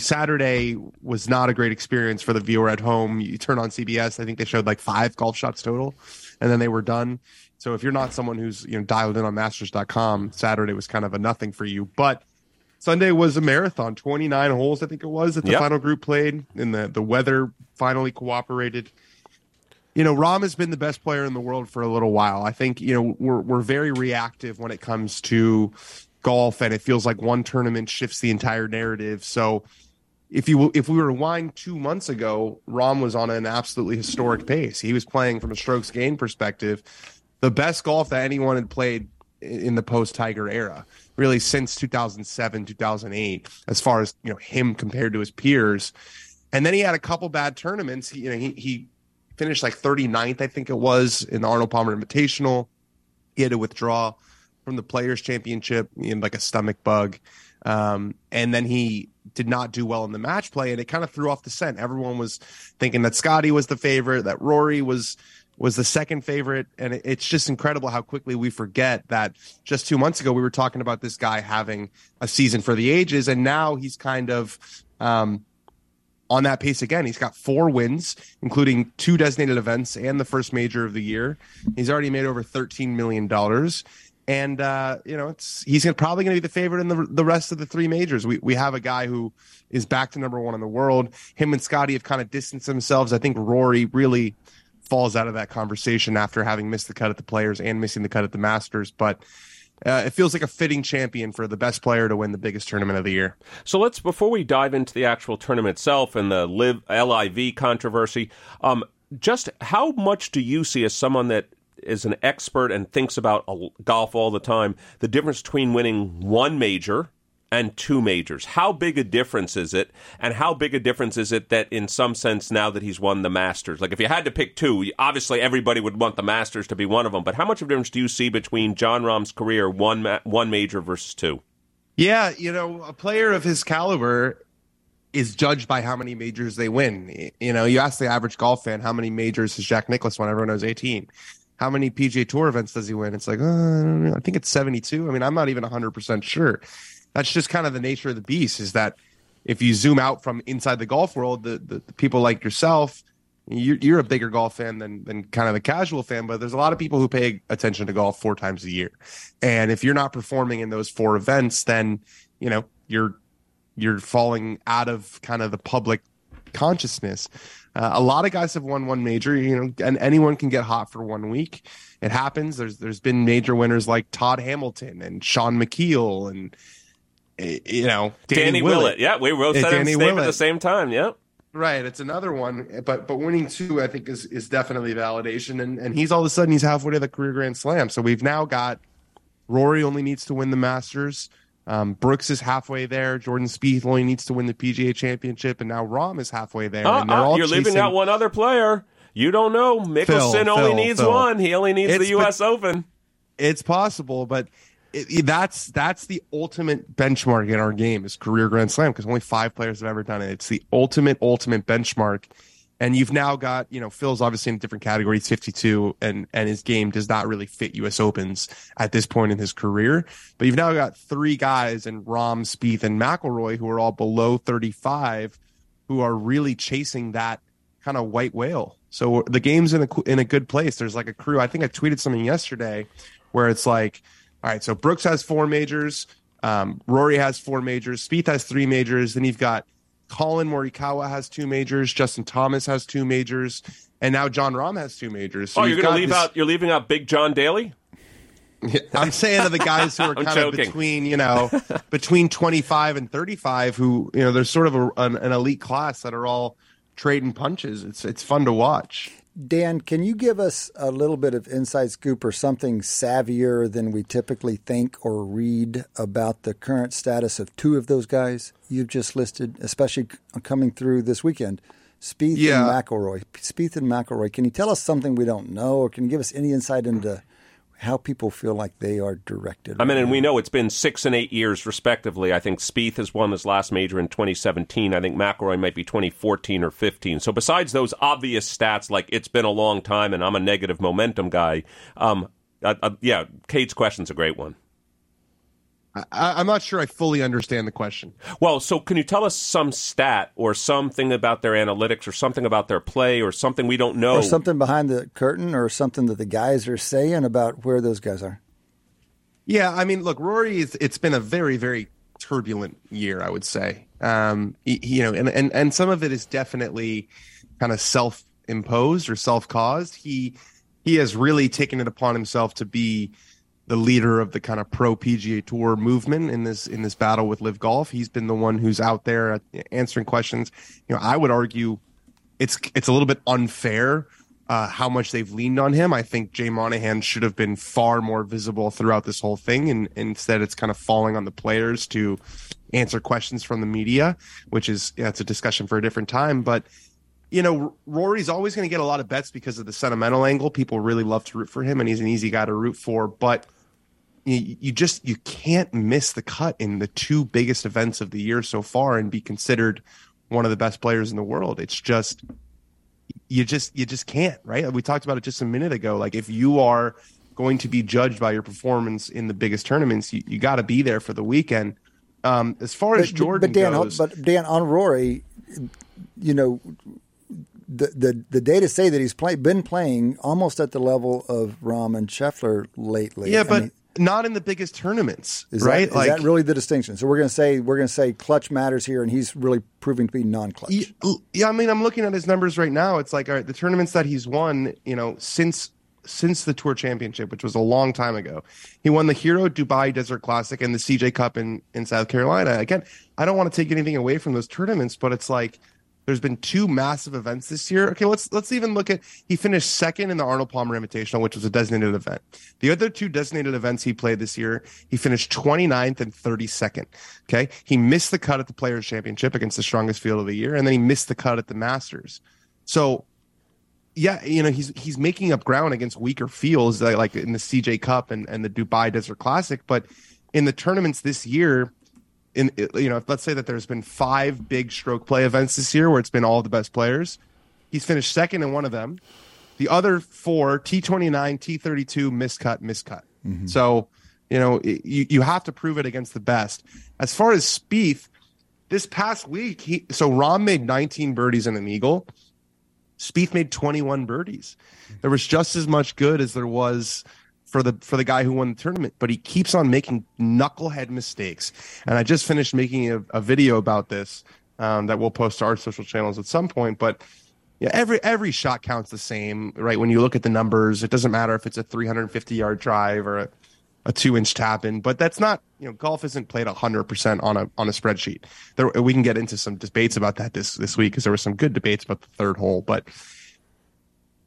Saturday was not a great experience for the viewer at home. You turn on CBS, I think they showed like five golf shots total, and then they were done. So if you're not someone who's you know dialed in on Masters.com, Saturday was kind of a nothing for you. But Sunday was a marathon, 29 holes, I think it was, that the Yep. final group played, and the the weather finally cooperated you know, Rahm has been the best player in the world for a little while. I think, you know, we're we're very reactive when it comes to golf and it feels like one tournament shifts the entire narrative. So if you if we were to wind 2 months ago, Rahm was on an absolutely historic pace. He was playing from a strokes gain perspective the best golf that anyone had played in the post Tiger era, really since 2007, 2008 as far as, you know, him compared to his peers. And then he had a couple bad tournaments. He, you know, he, he finished like 39th, I think it was, in the Arnold Palmer Invitational. He had to withdraw from the Players Championship in like a stomach bug. Um, and then he did not do well in the match play, and it kind of threw off the scent. Everyone was thinking that Scotty was the favorite, that Rory was was the second favorite, and it, it's just incredible how quickly we forget that just two months ago we were talking about this guy having a season for the ages, and now he's kind of um, on that pace again. He's got four wins, including two designated events and the first major of the year. He's already made over thirteen million dollars and uh, you know it's he's probably going to be the favorite in the the rest of the three majors. We we have a guy who is back to number one in the world. Him and Scotty have kind of distanced themselves. I think Rory really falls out of that conversation after having missed the cut at the Players and missing the cut at the Masters, but. Uh, it feels like a fitting champion for the best player to win the biggest tournament of the year. So let's, before we dive into the actual tournament itself and the live LIV controversy, um, just how much do you see as someone that is an expert and thinks about golf all the time, the difference between winning one major and two majors. How big a difference is it? And how big a difference is it that, in some sense, now that he's won the Masters? Like, if you had to pick two, obviously everybody would want the Masters to be one of them. But how much of a difference do you see between Jon Rahm's career, one ma- one major versus two? Yeah, you know, a player of his caliber is judged by how many majors they win. You know, you ask the average golf fan how many majors has Jack Nicklaus won? Everyone knows 18 how many PGA Tour events does he win? It's like, uh, I, I think it's 72. I mean, I'm not even 100% sure. That's just kind of the nature of the beast is that if you zoom out from inside the golf world, the, the, the people like yourself, you're, you're, a bigger golf fan than, than kind of a casual fan, but there's a lot of people who pay attention to golf four times a year. And if you're not performing in those four events, then, you know, you're, you're falling out of kind of the public consciousness. Uh, a lot of guys have won one major, you know, and anyone can get hot for one week. It happens. There's there's been major winners like Todd Hamilton and Shaun Micheel and eh, you know Danny, Danny Willett. Willett. Yeah, we both said his name at the same time. Yep. Right, it's another one, but but winning two, I think, is is definitely validation, and and he's all of a sudden he's halfway to the career Grand Slam. So we've now got Rory only needs to win the Masters. Um, Brooks is halfway there. Jordan Spieth only needs to win the PGA Championship, and now Rahm is halfway there. Uh, and they're uh, all you're chasing... leaving out one other player. You don't know. Mickelson Phil, only Phil, needs Phil. one. He only needs it's, the U.S. Open. It's possible, but it, it, that's that's the ultimate benchmark in our game is career Grand Slam because only five players have ever done it. It's the ultimate ultimate benchmark and you've now got, you know, Phil's obviously in a different category. He's 52 and, and his game does not really fit US Opens at this point in his career. But you've now got three guys in Rahm, Spieth, and McIlroy who are all below 35 who are really chasing that kind of white whale. So the game's in a, in a good place. There's like a crew. I think I tweeted something yesterday where it's like, all right, so Brooks has four majors. Um, Rory has four majors. Spieth has three majors. Then you've got Collin Morikawa has two majors. Justin Thomas has two majors, and now Jon Rahm has two majors. So oh, you're going to leave this... out? You're leaving out Big John Daly. I'm saying of the guys who are kind joking. of between, you know, between 25 and 35, who you know, there's sort of a, an, an elite class that are all trading punches. It's it's fun to watch. Dan, can you give us a little bit of inside scoop or something savvier than we typically think or read about the current status of two of those guys you've just listed, especially coming through this weekend? Spieth yeah. and McIlroy. Spieth and McIlroy. Can you tell us something we don't know, or can you give us any insight into how people feel like they are directed. I mean, and we know it's been six and eight years, respectively. I think Spieth has won his last major in 2017. I think McIlroy might be 2014 or 15. So besides those obvious stats, like it's been a long time and I'm a negative momentum guy, um, uh, uh, yeah, Kate's question's a great one. I, am not sure I fully understand the question. Well, so can you tell us some stat or something about their analytics or something about their play or something we don't know? Or something behind the curtain or something that the guys are saying about where those guys are? Yeah, I mean, look, Rory, is, it's been a very, very turbulent year, I would say. Um, you know, and, and, and some of it is definitely kind of self imposed or self caused. He, he has really taken it upon himself to be the leader of the kind of pro PGA Tour movement in this in this battle with LIV Golf. He's been the one who's out there answering questions. You know, I would argue it's it's a little bit unfair uh, how much they've leaned on him. I think Jay Monahan should have been far more visible throughout this whole thing, and, and instead it's kind of falling on the players to answer questions from the media, which is yeah, a discussion for a different time. But you know, Rory's always going to get a lot of bets because of the sentimental angle. People really love to root for him, and he's an easy guy to root for. But you, you just you can't miss the cut in the two biggest events of the year so far and be considered one of the best players in the world. It's just you just you just can't, right? We talked about it just a minute ago. Like if you are going to be judged by your performance in the biggest tournaments, you, you got to be there for the weekend. Um, as far as Jordan but Dan, goes, but Dan on Rory, you know, the the the data say that he's play, been playing almost at the level of Rahm and Scheffler lately. yeah, I but mean, not in the biggest tournaments, is right? Is that really the distinction? So we're going to say we're going to say clutch matters here, and he's really proving to be non-clutch. Yeah, yeah, I mean, I'm looking at his numbers right now. It's like, all right, the tournaments that he's won, you know, since since the Tour Championship, which was a long time ago, he won the Hero Dubai Desert Classic and the CJ Cup in in South Carolina. Again, I don't want to take anything away from those tournaments, but it's like there's been two massive events this year. Okay, let's let's even look at he finished second in the Arnold Palmer Invitational, which was a designated event. The other two designated events he played this year, he finished 29th and 32nd. Okay, he missed the cut at the Players Championship against the strongest field of the year, and then he missed the cut at the Masters. So yeah, you know, he's he's making up ground against weaker fields like, in the CJ Cup and, and the Dubai Desert Classic, but in the tournaments this year, in you know, let's say that there's been five big stroke play events this year where it's been all the best players. He's finished second in one of them. The other four, T29, T32, miscut, miscut. Mm-hmm. So, you know, you, you have to prove it against the best. As far as Spieth, this past week, he so Rahm made 19 birdies and an eagle. Spieth made 21 birdies. There was just as much good as there was for the for the guy who won the tournament, but he keeps on making knucklehead mistakes. And I just finished making a, a video about this um, that we'll post to our social channels at some point. But yeah, every every shot counts the same, right? When you look at the numbers, it doesn't matter if it's a 350 yard drive or a, a two inch tap in, but that's not you know golf isn't played 100 percent on a on a spreadsheet. There we can get into some debates about that this this week because there were some good debates about the third hole, but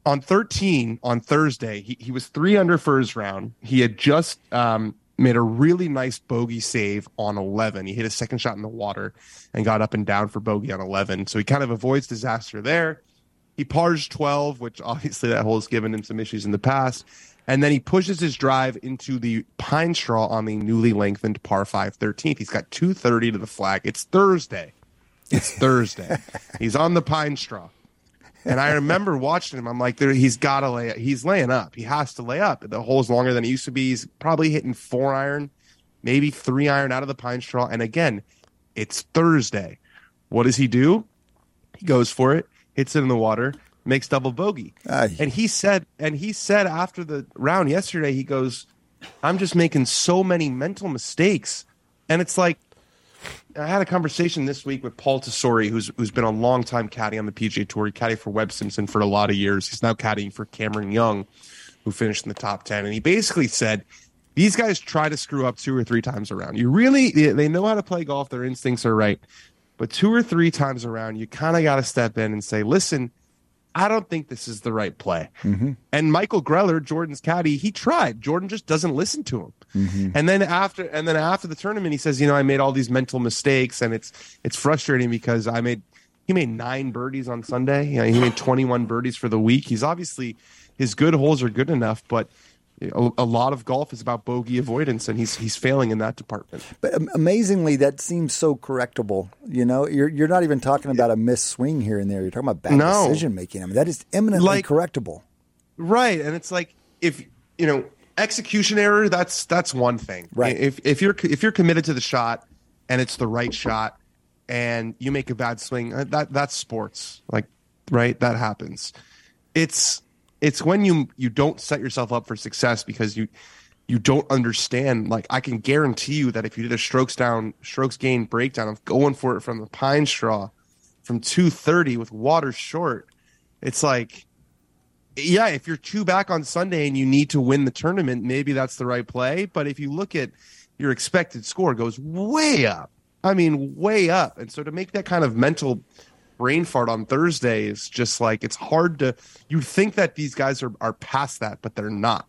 on 13 on Thursday, he, he was three under his round. He had just um, made a really nice bogey save on 11. He hit a second shot in the water and got up and down for bogey on 11. So he kind of avoids disaster there. He pars 12, which obviously that hole has given him some issues in the past. And then he pushes his drive into the pine straw on the newly lengthened par 5 13th. He's got 230 to the flag. It's Thursday. It's Thursday. He's on the pine straw. And I remember watching him. I'm like, there, he's got to lay. He's laying up. He has to lay up. The hole's longer than it used to be. He's probably hitting four iron, maybe three iron out of the pine straw. And again, it's Thursday. What does he do? He goes for it, hits it in the water, makes double bogey. Aye. And he said, and he said after the round yesterday, he goes, "I'm just making so many mental mistakes." And it's like, I had a conversation this week with Paul Tesori, who's who's been a long time caddy on the PGA Tour. He caddied for Webb Simpson for a lot of years. He's now caddying for Cameron Young, who finished in the top ten. And he basically said, "These guys try to screw up two or three times around. You really they know how to play golf. Their instincts are right, but two or three times around, you kind of got to step in and say, listen." I don't think this is the right play. Mm-hmm. And Michael Greller, Jordan's caddy, he tried. Jordan just doesn't listen to him. Mm-hmm. And then after and then after the tournament, he says, you know, I made all these mental mistakes, and it's it's frustrating because I made he made nine birdies on Sunday. You know, he made twenty one birdies for the week. He's obviously his good holes are good enough, but a, a lot of golf is about bogey avoidance, and he's he's failing in that department. But amazingly, that seems so correctable. You know, you're you're not even talking about a missed swing here and there. You're talking about bad No. decision making. I mean, that is eminently Like- correctable. Right, and it's like if you know execution error. That's that's one thing. Right. If if you're if you're committed to the shot and it's the right shot, and you make a bad swing, uh, that that's sports. Like, right, that happens. It's it's when you you don't set yourself up for success because you you don't understand. Like, I can guarantee you that if you did a strokes down, strokes gain breakdown of going for it from the pine straw from 230 with water short, it's like yeah, if you're two back on Sunday and you need to win the tournament, maybe that's the right play. But if you look at your expected score, goes way up. I mean, way up. And so to make that kind of mental brain fart on Thursday is just like it's hard to. You think that these guys are are past that, but they're not.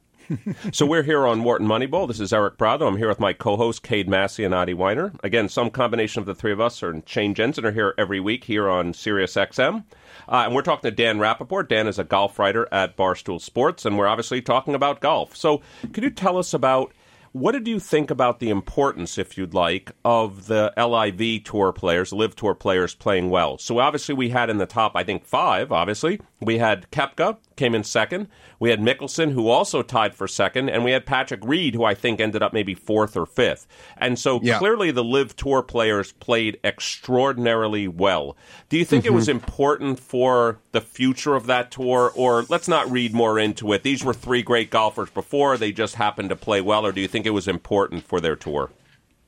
So we're here on Wharton Moneyball. This is Eric Bradlow. I'm here with my co-host Cade Massey and Adi Wyner. Again, some combination of the three of us or Shane Jensen are here every week here on Sirius XM. Uh, and we're talking to Dan Rapaport. Dan is a golf writer at Barstool Sports, and we're obviously talking about golf. So could you tell us about what did you think about the importance, if you'd like, of the LIV tour players, LIV Tour players playing well? So obviously we had in the top, I think five. Obviously we had Koepka came in second. We had Mickelson, who also tied for second, and we had Patrick Reed, who I think ended up maybe fourth or fifth. And so Yeah. clearly the LIV Tour players played extraordinarily well. Do you think it was mm-hmm. important for the future of that tour, or let's not read more into it? These were three great golfers before; they just happened to play well, or do you think it was important for their tour?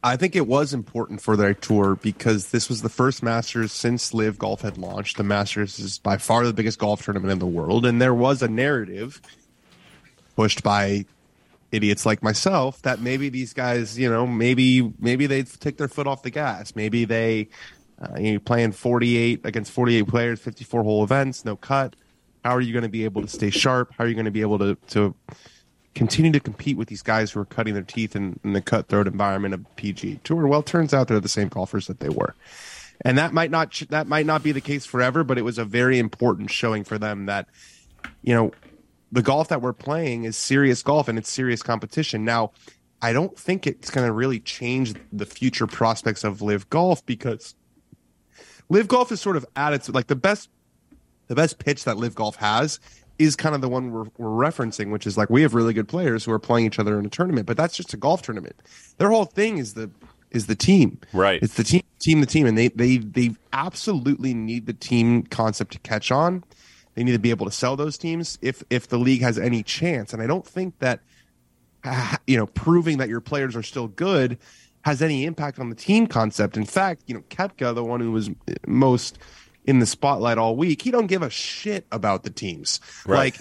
I think it was important for their tour because this was the first Masters since LIV Golf had launched. The Masters is by far the biggest golf tournament in the world, and there was a narrative pushed by idiots like myself that maybe these guys, you know, maybe maybe they take their foot off the gas. Maybe they uh, you know, playing 48 against 48 players, 54 hole events, no cut. How are you going to be able to stay sharp? How are you going to be able to to continue to compete with these guys who are cutting their teeth in, in the cutthroat environment of PG Tour. Well, turns out they're the same golfers that they were, and that might not that might not be the case forever. But it was a very important showing for them that you know the golf that we're playing is serious golf and it's serious competition. Now, I don't think it's going to really change the future prospects of LIV golf because LIV golf is sort of at its like the best the best pitch that LIV golf has is kind of the one we're, we're referencing which is like we have really good players who are playing each other in a tournament but that's just a golf tournament their whole thing is the is the team Right. it's the team team the team and they they they absolutely need the team concept to catch on they need to be able to sell those teams if if the league has any chance and i don't think that ah, you know proving that your players are still good has any impact on the team concept. In fact, you know, Koepka, the one who was most in the spotlight all week, he don't give a shit about the teams. Right. Like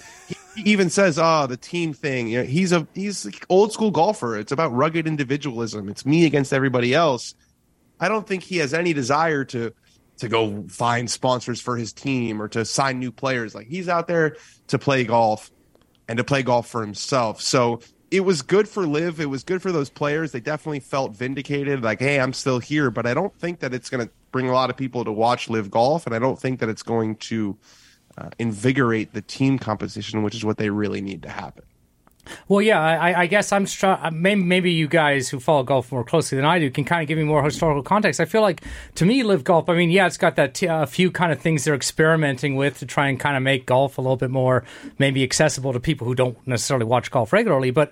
he, even says, "Oh, the team thing." You know, he's a he's like old school golfer. It's about rugged individualism. It's me against everybody else. I don't think he has any desire to to go find sponsors for his team or to sign new players. Like he's out there to play golf and to play golf for himself. So it was good for LIV It was good for those players. They definitely felt vindicated. Like, hey, I'm still here. But I don't think that it's going to bring a lot of people to watch LIV Golf, and I don't think that it's going to uh, invigorate the team composition, which is what they really need to happen. Well, yeah, I, I guess I'm str- maybe, maybe you guys who follow golf more closely than I do can kind of give me more historical context. I feel like to me, LIV golf. I mean, yeah, it's got that t- a few kind of things they're experimenting with to try and kind of make golf a little bit more maybe accessible to people who don't necessarily watch golf regularly. But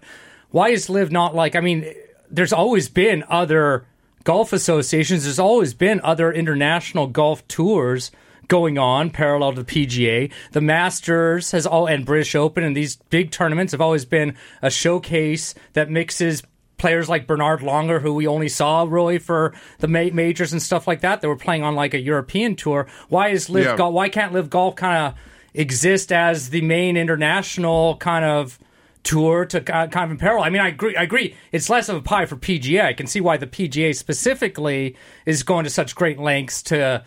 why is LIV not like? I mean, there's always been other golf associations. There's always been other international golf tours going on parallel to the PGA. The Masters has all and British Open and these big tournaments have always been a showcase that mixes players like Bernhard Langer, who we only saw really for the ma- majors and stuff like that. That were playing on like a European tour. Why is LIV Yeah. golf? Why can't LIV golf kind of exist as the main international kind of tour to uh, kind of in parallel. I mean, I agree. I agree. It's less of a pie for PGA. I can see why the PGA specifically is going to such great lengths to,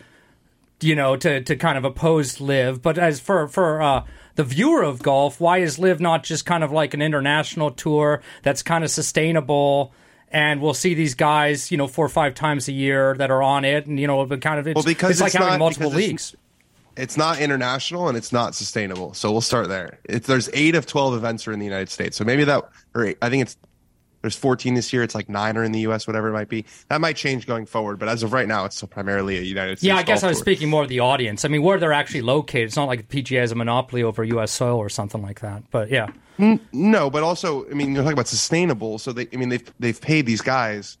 you know, to to kind of oppose LIV. But as for for uh, the viewer of golf, why is LIV not just kind of like an international tour that's kind of sustainable? And we'll see these guys, you know, four or five times a year that are on it, and you know, but kind of it's, Well, because it's like it's having multiple it's- leagues. It's not international and it's not sustainable. So we'll start there. It's, there's eight of twelve events are in the United States. So maybe that, or eight, I think it's there's 14 this year. It's like nine are in the U.S. Whatever it might be. That might change going forward. But as of right now, it's still primarily a United States. Yeah, I guess I was tour. speaking more of the audience. I mean, where they're actually located. It's not like the PGA has a monopoly over U.S. soil or something like that. But yeah, No, but also, I mean, you're talking about sustainable. So they, I mean, they've they've paid these guys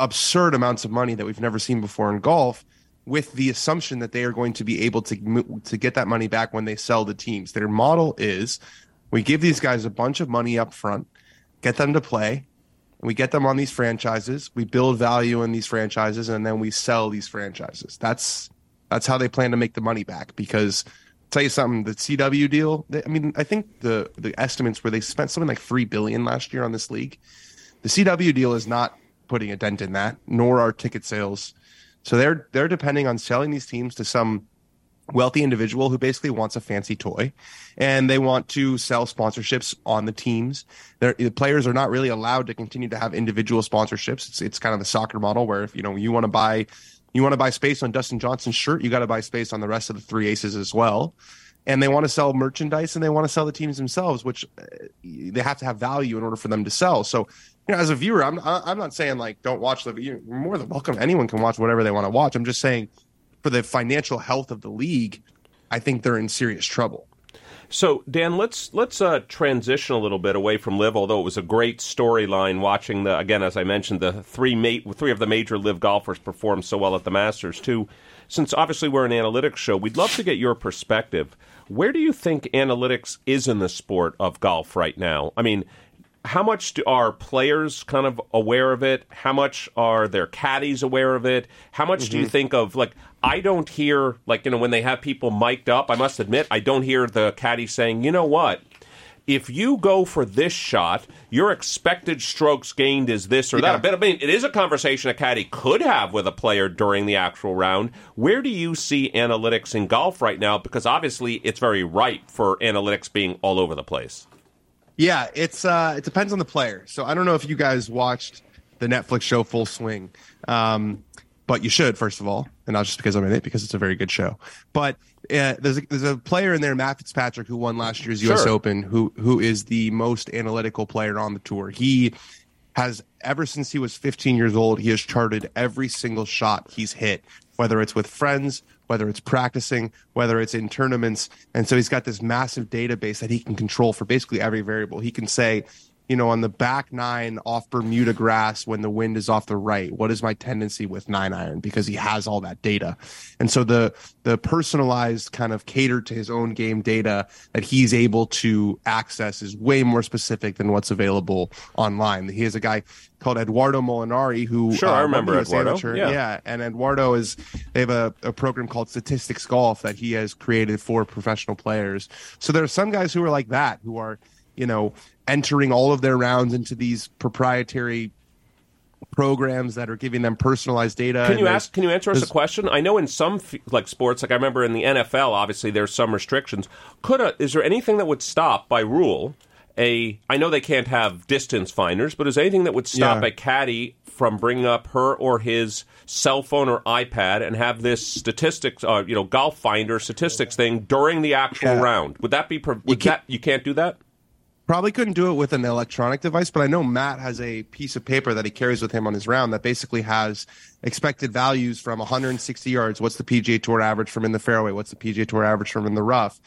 absurd amounts of money that we've never seen before in golf, with the assumption that they are going to be able to to get that money back when they sell the teams. Their model is, we give these guys a bunch of money up front, get them to play, and we get them on these franchises. We build value in these franchises, and then we sell these franchises. That's that's how they plan to make the money back. Because tell you something, the CW deal. They, I mean, I think the the estimates where they spent something like three billion last year on this league. The CW deal is not putting a dent in that, nor are ticket sales. So they're they're depending on selling these teams to some wealthy individual who basically wants a fancy toy and they want to sell sponsorships on the teams. The players are not really allowed to continue to have individual sponsorships. It's, it's kind of the soccer model where if you know you want to buy you want to buy space on dustin johnson's shirt you got to buy space on the rest of the three aces as well. And they want to sell merchandise and they want to sell the teams themselves, which uh, they have to have value in order for them to sell. So, you know, as a viewer, I'm I'm not saying like don't watch the. You're more than welcome. Anyone can watch whatever they want to watch. I'm just saying, for the financial health of the league, I think they're in serious trouble. So Dan, let's let's uh, transition a little bit away from LIV. Although it was a great storyline watching the again, as I mentioned, the three ma- three of the major LIV golfers perform so well at the Masters too. Since obviously we're an analytics show, we'd love to get your perspective. Where do you think analytics is in the sport of golf right now? I mean, how much do, are players kind of aware of it? How much are their caddies aware of it? How much mm-hmm. do you mm-hmm. think of like I don't hear like you know when they have people mic'd up. I must admit I don't hear the caddy saying, you know what, if you go for this shot, your expected strokes gained is this or yeah. that. But I mean, it is a conversation a caddy could have with a player during the actual round. Where do you see analytics in golf right now? Because obviously, it's very ripe for analytics being all over the place. Yeah, it's uh, it depends on the player. So I don't know if you guys watched the Netflix show Full Swing, um, but you should first of all, and not just because I'm in it, because it's a very good show. But uh, there's a, there's a player in there, Matt Fitzpatrick, who won last year's U.S. Sure. Open, who who is the most analytical player on the tour. He has ever since he was 15 years old, he has charted every single shot he's hit, whether it's with friends, whether it's practicing, whether it's in tournaments. And so he's got this massive database that he can control for basically every variable. He can say, you know, on the back nine off Bermuda grass when the wind is off the right, what is my tendency with nine iron? Because he has all that data. And so the the personalized kind of catered to his own game data that he's able to access is way more specific than what's available online. He has a guy called Edoardo Molinari who Sure, uh, I remember Edoardo. Yeah. yeah. And Edoardo is they have a, a program called Statistics Golf that he has created for professional players. So there are some guys who are like that, who are you know, entering all of their rounds into these proprietary programs that are giving them personalized data. Can you ask? Can you answer us a question? I know in some like sports, like I remember in the NFL, obviously there's some restrictions. Could a, is there anything that would stop by rule? A I know they can't have distance finders, but is anything that would stop yeah. a caddy from bringing up her or his cell phone or iPad and have this statistics, uh, you know, golf finder statistics thing during the actual yeah. round? Would that be? Would you that you can't do that? Probably couldn't do it with an electronic device, but I know Matt has a piece of paper that he carries with him on his round that basically has expected values from 160 yards. What's the PGA Tour average from in the fairway? What's the PGA Tour average from in the rough?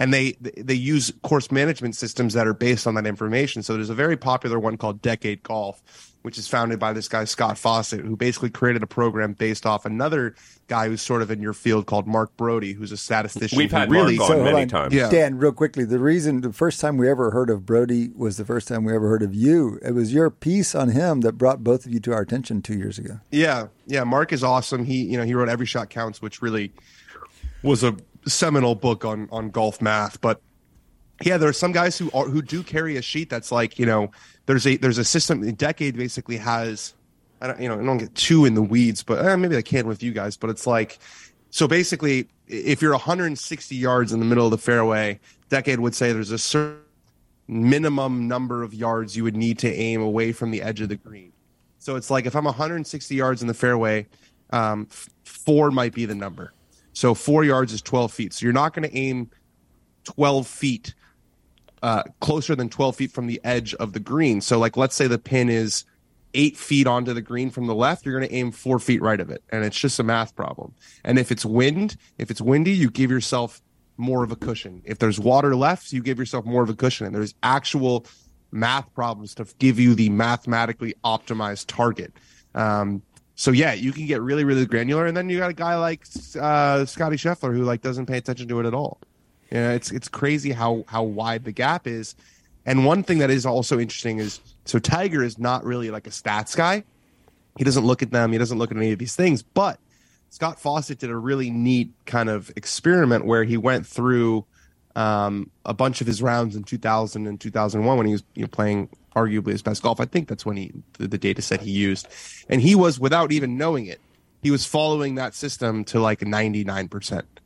And they they use course management systems that are based on that information. So there's a very popular one called Decade Golf, which is founded by this guy Scott Fawcett, who basically created a program based off another guy who's sort of in your field called Mark Broadie, who's a statistician. We've had really Mark on so, many on. times. Yeah. Dan, real quickly, the reason the first time we ever heard of Broadie was the first time we ever heard of you. It was your piece on him that brought both of you to our attention two years ago. Yeah, yeah. Mark is awesome. He, you know, he wrote Every Shot Counts, which really was a seminal book on on golf math, but yeah, there are some guys who are who do carry a sheet that's like you know there's a there's a system. Decade basically has I don't you know I don't get too in the weeds, but eh, maybe I can with you guys. But it's like so basically, if you're 160 yards in the middle of the fairway, Decade would say there's a certain minimum number of yards you would need to aim away from the edge of the green. So it's like if I'm 160 yards in the fairway, um, four might be the number. So four yards is 12 feet. So you're not going to aim 12 feet uh, closer than 12 feet from the edge of the green. So, like, let's say the pin is eight feet onto the green from the left, you're going to aim four feet right of it. And it's just a math problem. And if it's wind, if it's windy, you give yourself more of a cushion. If there's water left, you give yourself more of a cushion. And there's actual math problems to give you the mathematically optimized target. Um, so yeah, you can get really, really granular, and then you got a guy like uh, Scotty Scheffler who like doesn't pay attention to it at all. You know, it's it's crazy how how wide the gap is. And one thing that is also interesting is so Tiger is not really like a stats guy. He doesn't look at them. He doesn't look at any of these things. But Scott Fawcett did a really neat kind of experiment where he went through um, a bunch of his rounds in 2000 and 2001 when he was you know, playing arguably his best golf. I think that's when he the, the data set he used, and he was without even knowing it, he was following that system to like 99 percent.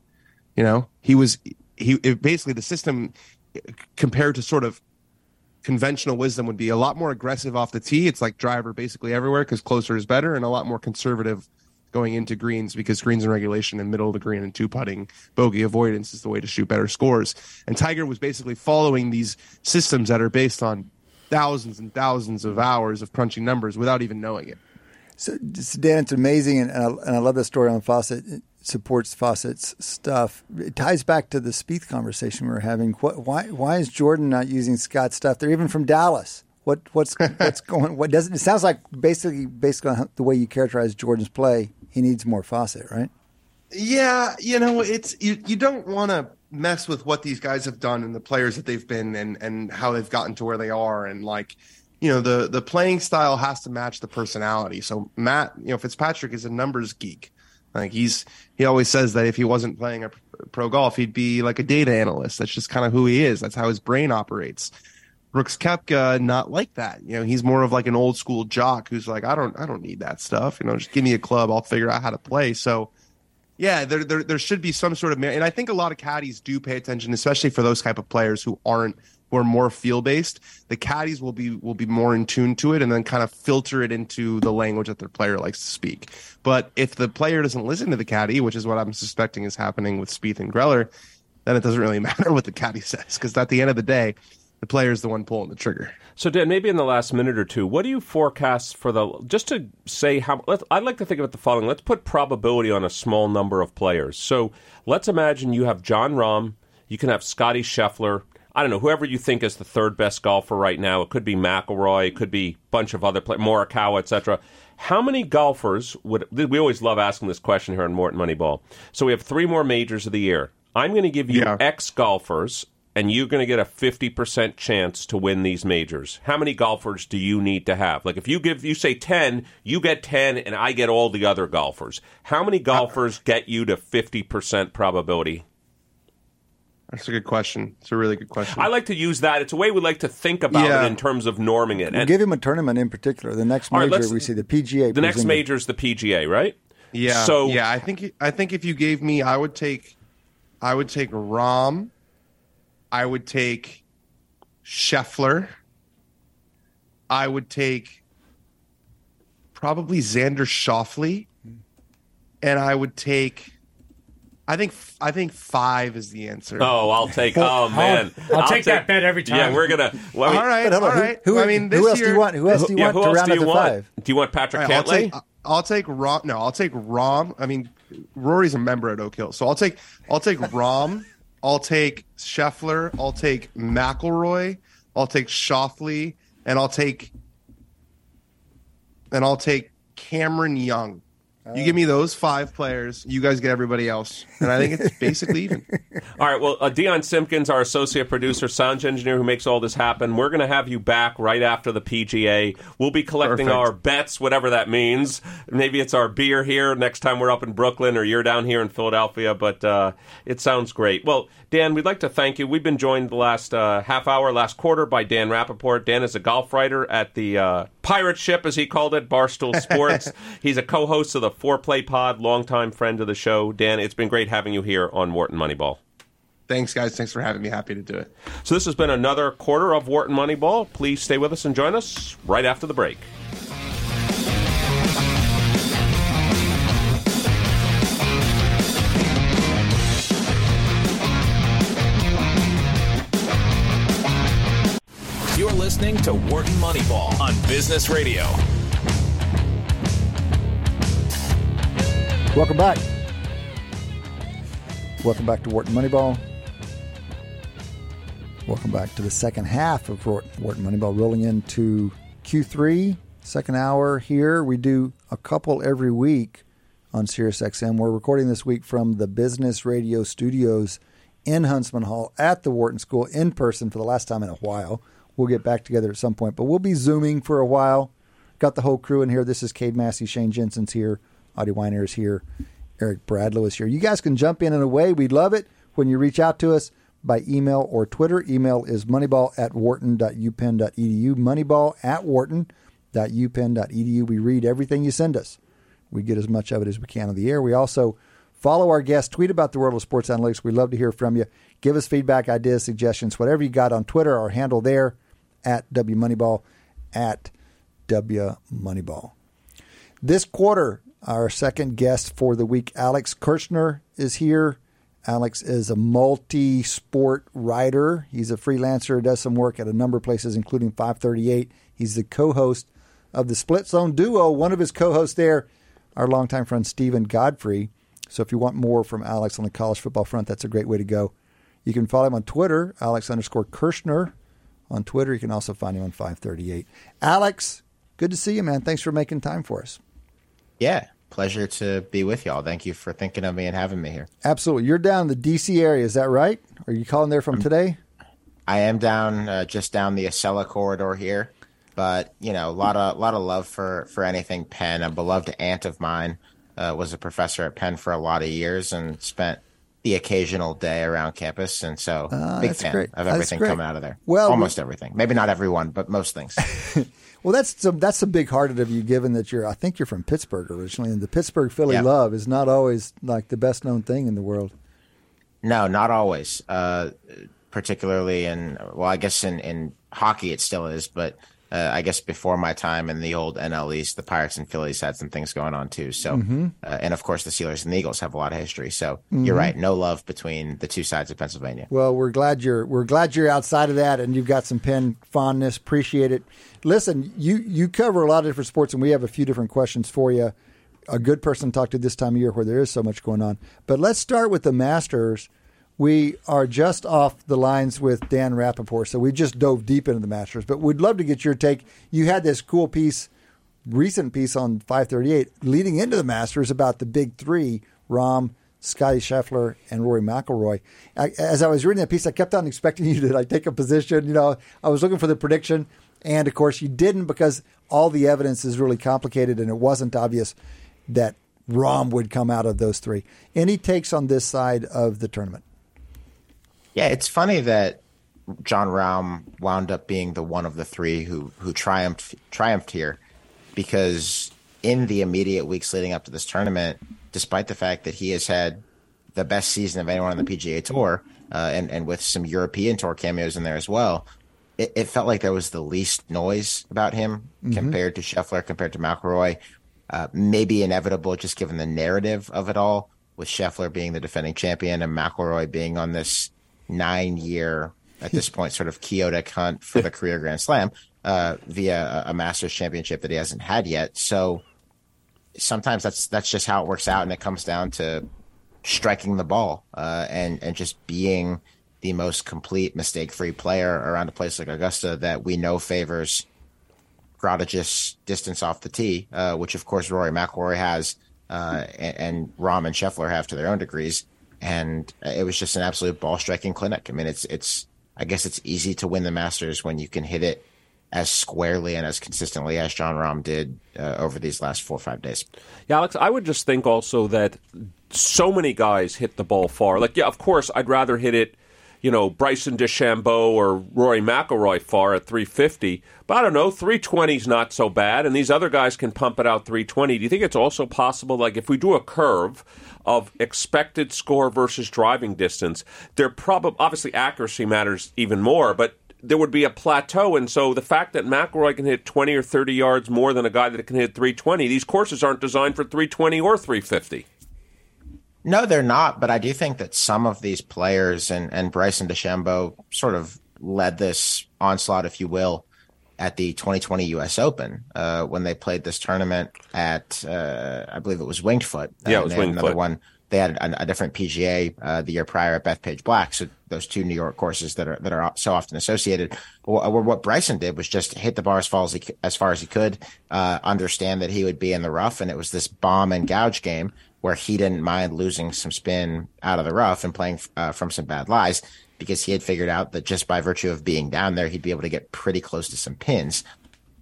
You know, he was he it, basically the system compared to sort of conventional wisdom would be a lot more aggressive off the tee. It's like driver basically everywhere because closer is better, and a lot more conservative going into greens because greens and regulation and middle of the green and two putting bogey avoidance is the way to shoot better scores. And Tiger was basically following these systems that are based on thousands and thousands of hours of crunching numbers without even knowing it. So, Dan, it's amazing, and, I, and I love the story on Fawcett. It supports Fawcett's stuff. It ties back to the Spieth conversation we were having. What, why, why is Jordan not using Scott's stuff? They're even from Dallas. What, what's, what's going? What does it sounds like? Basically, on the way you characterize Jordan's play, he needs more Fawcett, right? Yeah, you know, it's you. You don't want to mess with what these guys have done and the players that they've been and and how they've gotten to where they are. And like you know the the playing style has to match the personality. So matt you know fitzpatrick is a numbers geek. Like he's he always says that if he wasn't playing a pro golf he'd be like a data analyst. That's just kind of who he is. That's how his brain operates brooks koepka not like that. You know he's more of like an old school jock who's like i don't i don't need that stuff. You know just give me a club. I'll figure out how to play. So yeah, there, there there should be some sort of and I think a lot of caddies do pay attention, especially for those type of players who aren't who are more feel based. The caddies will be will be more in tune to it and then kind of filter it into the language that their player likes to speak. But if the player doesn't listen to the caddy, which is what I'm suspecting is happening with Spieth and Greller, then it doesn't really matter what the caddy says because at the end of the day, the player is the one pulling the trigger. So, Dan, maybe in the last minute or two, what do you forecast for the just to say how? I'd like to think about the following. Let's put probability on a small number of players. So, let's imagine you have Jon Rahm, you can have Scotty Scheffler. I don't know whoever you think is the third best golfer right now. It could be McIlroy, it could be a bunch of other players, Morikawa, etc. How many golfers would? We always love asking this question here on Wharton Moneyball. So we have three more majors of the year. I'm going to give you yeah. X golfers and you're going to get a 50% chance to win these majors. How many golfers do you need to have? Like if you give you say 10, you get 10 and I get all the other golfers. How many golfers get you to 50% probability? That's a good question. It's a really good question. I like to use that. It's a way we like to think about yeah. it in terms of norming it. We'll and, give him a tournament in particular. The next major right, we see the PGA. The next major is the PGA, right? Yeah. So yeah, I think I think if you gave me, I would take, I would take Rahm I would take Scheffler. I would take probably Xander Schauffele, and I would take. I think I think five is the answer. Oh, I'll take. Oh man, I'll, I'll take, take, that bet every time. Yeah, we're gonna. Well, all right, all right. Who, who, I mean, who else year, do you want? Who else do you yeah, want to round up the five? Do you want Patrick right, Cantlay? I'll take, I'll take Rahm. No, I'll take Rahm. I mean, Rory's a member at Oak Hill, so I'll take I'll take Rahm. I'll take Scheffler. I'll take McIlroy. I'll take Schauffele, and I'll take and I'll take Cameron Young. You give me those five players, you guys get everybody else, and I think it's basically even. all right. Well, uh, Dion Simpkins, our associate producer, sound engineer, who makes all this happen, we're going to have you back right after the PGA. We'll be collecting Perfect. our bets, whatever that means. Maybe it's our beer here next time we're up in Brooklyn, or you're down here in Philadelphia. But uh, it sounds great. Well, Dan, we'd like to thank you. We've been joined the last uh, half hour, last quarter, by Dan Rapaport. Dan is a golf writer at the uh, pirate ship, as he called it, Barstool Sports. He's a co-host of the Foreplay Pod, longtime friend of the show. Dan, it's been great having you here on Wharton Moneyball. Thanks, guys. Thanks for having me. Happy to do it. So this has been another quarter of Wharton Moneyball. Please stay with us and join us right after the break. You're listening to Wharton Moneyball on Business Radio. Welcome back. Welcome back to Wharton Moneyball. Welcome back to the second half of Wharton Moneyball, rolling into Q3, second hour here. We do a couple every week on SiriusXM. We're recording this week from the Business Radio Studios in Huntsman Hall at the Wharton School in person for the last time in a while. We'll get back together at some point, but we'll be zooming for a while. Got the whole crew in here. This is Cade Massey, Shane Jensen's here, Adi Wyner is here, Eric Bradlow is here. You guys can jump in in a way. We'd love it when you reach out to us by email or Twitter. Email is moneyball at wharton.upenn.edu. Moneyball at wharton.upenn.edu. We read everything you send us. We get as much of it as we can on the air. We also follow our guests, tweet about the world of sports analytics. We'd love to hear from you. Give us feedback, ideas, suggestions, whatever you got on Twitter. Our handle there at W Moneyball, at W Moneyball. This quarter, Our second guest for the week, Alex Kirshner, is here. Alex is a multi sport writer. He's a freelancer, does some work at a number of places, including 538. He's the co host of the Split Zone Duo. One of his co hosts there, our longtime friend Steven Godfrey. So if you want more from Alex on the college football front, that's a great way to go. You can follow him on Twitter, Alex underscore Kirshner. On Twitter, you can also find him on 538. Alex, good to see you, man. Thanks for making time for us. Yeah, pleasure to be with y'all. Thank you for thinking of me and having me here. Absolutely. You're down in the D.C. area, is that right? Are you calling there from today? I am down uh, just down the Acela corridor here, but you know, a lot of lot of love for for anything Penn. A beloved aunt of mine uh, was a professor at Penn for a lot of years and spent the occasional day around campus, and so Ah, big fan great. of everything coming out of there. Well, almost everything. Maybe not everyone, but most things. Well, that's some, that's a big hearted of you, given that you're. I think you're from Pittsburgh originally, and the Pittsburgh Philly Yeah. love is not always like the best known thing in the world. No, not always. Uh, particularly in well, I guess in in hockey it still is, but uh, I guess before my time in the old NL East, the Pirates and Phillies had some things going on too. So, Mm-hmm. uh, and of course the Steelers and the Eagles have a lot of history. So you're right, no love between the two sides of Pennsylvania. Well, we're glad you're we're glad you're outside of that, and you've got some Penn fondness. Appreciate it. Listen, you you cover a lot of different sports, and we have a few different questions for you. A good person to talk to this time of year where there is so much going on. But let's start with the Masters. We are just off the lines with Dan Rapaport, so we just dove deep into the Masters. But we'd love to get your take. You had this cool piece, recent piece on 538, leading into the Masters about the big three: Rahm, Scotty Scheffler, and Rory McIlroy. I, as I was reading that piece, I kept on expecting you to like take a position. You know, I was looking for the prediction, and of course, you didn't because all the evidence is really complicated, and it wasn't obvious that Rahm would come out of those three. Any takes on this side of the tournament? Yeah, it's funny that Jon Rahm wound up being the one of the three who who triumphed triumphed here, because in the immediate weeks leading up to this tournament, despite the fact that he has had the best season of anyone on the PGA Tour, uh, and and with some European Tour cameos in there as well, it, it felt like there was the least noise about him compared to Scheffler, compared to McIlroy. Uh, maybe inevitable, just given the narrative of it all, with Scheffler being the defending champion and McIlroy being on this nine-year, at this point, sort of chaotic hunt for the career Grand Slam uh, via a, a Masters championship that he hasn't had yet. So sometimes that's that's just how it works out, and it comes down to striking the ball uh, and and just being the most complete mistake-free player around a place like Augusta that we know favors prodigious distance off the tee, uh, which of course Rory McIlroy has, uh, and, and Rahm and Scheffler have to their own degrees. And it was just an absolute ball striking clinic. I mean, it's it's I guess it's easy to win the Masters when you can hit it as squarely and as consistently as Jon Rahm did uh, over these last four or five days. Yeah, Alex, I would just think also that so many guys hit the ball far. Like, yeah, of course, I'd rather hit it, you know, Bryson DeChambeau or Rory McIlroy far at 350. But I don't know, 320 is not so bad, and these other guys can pump it out 320. Do you think it's also possible, like, if we do a curve of expected score versus driving distance, there probably obviously accuracy matters even more, but there would be a plateau, and so the fact that McIlroy can hit 20 or 30 yards more than a guy that can hit 320, these courses aren't designed for 320 or 350. No, they're not. But I do think that some of these players and, and Bryson DeChambeau sort of led this onslaught, if you will, at the 2020 U.S. Open uh, when they played this tournament at, uh, I believe it was Winged Foot. Yeah, it was Another Foot. one. They had a, a different PGA uh, the year prior at Bethpage Black. So those two New York courses that are that are so often associated. Well, what Bryson did was just hit the bar as far as he as far as he could, uh, understand that he would be in the rough, and it was this bomb and gouge game where he didn't mind losing some spin out of the rough and playing uh, from some bad lies because he had figured out that just by virtue of being down there, he'd be able to get pretty close to some pins.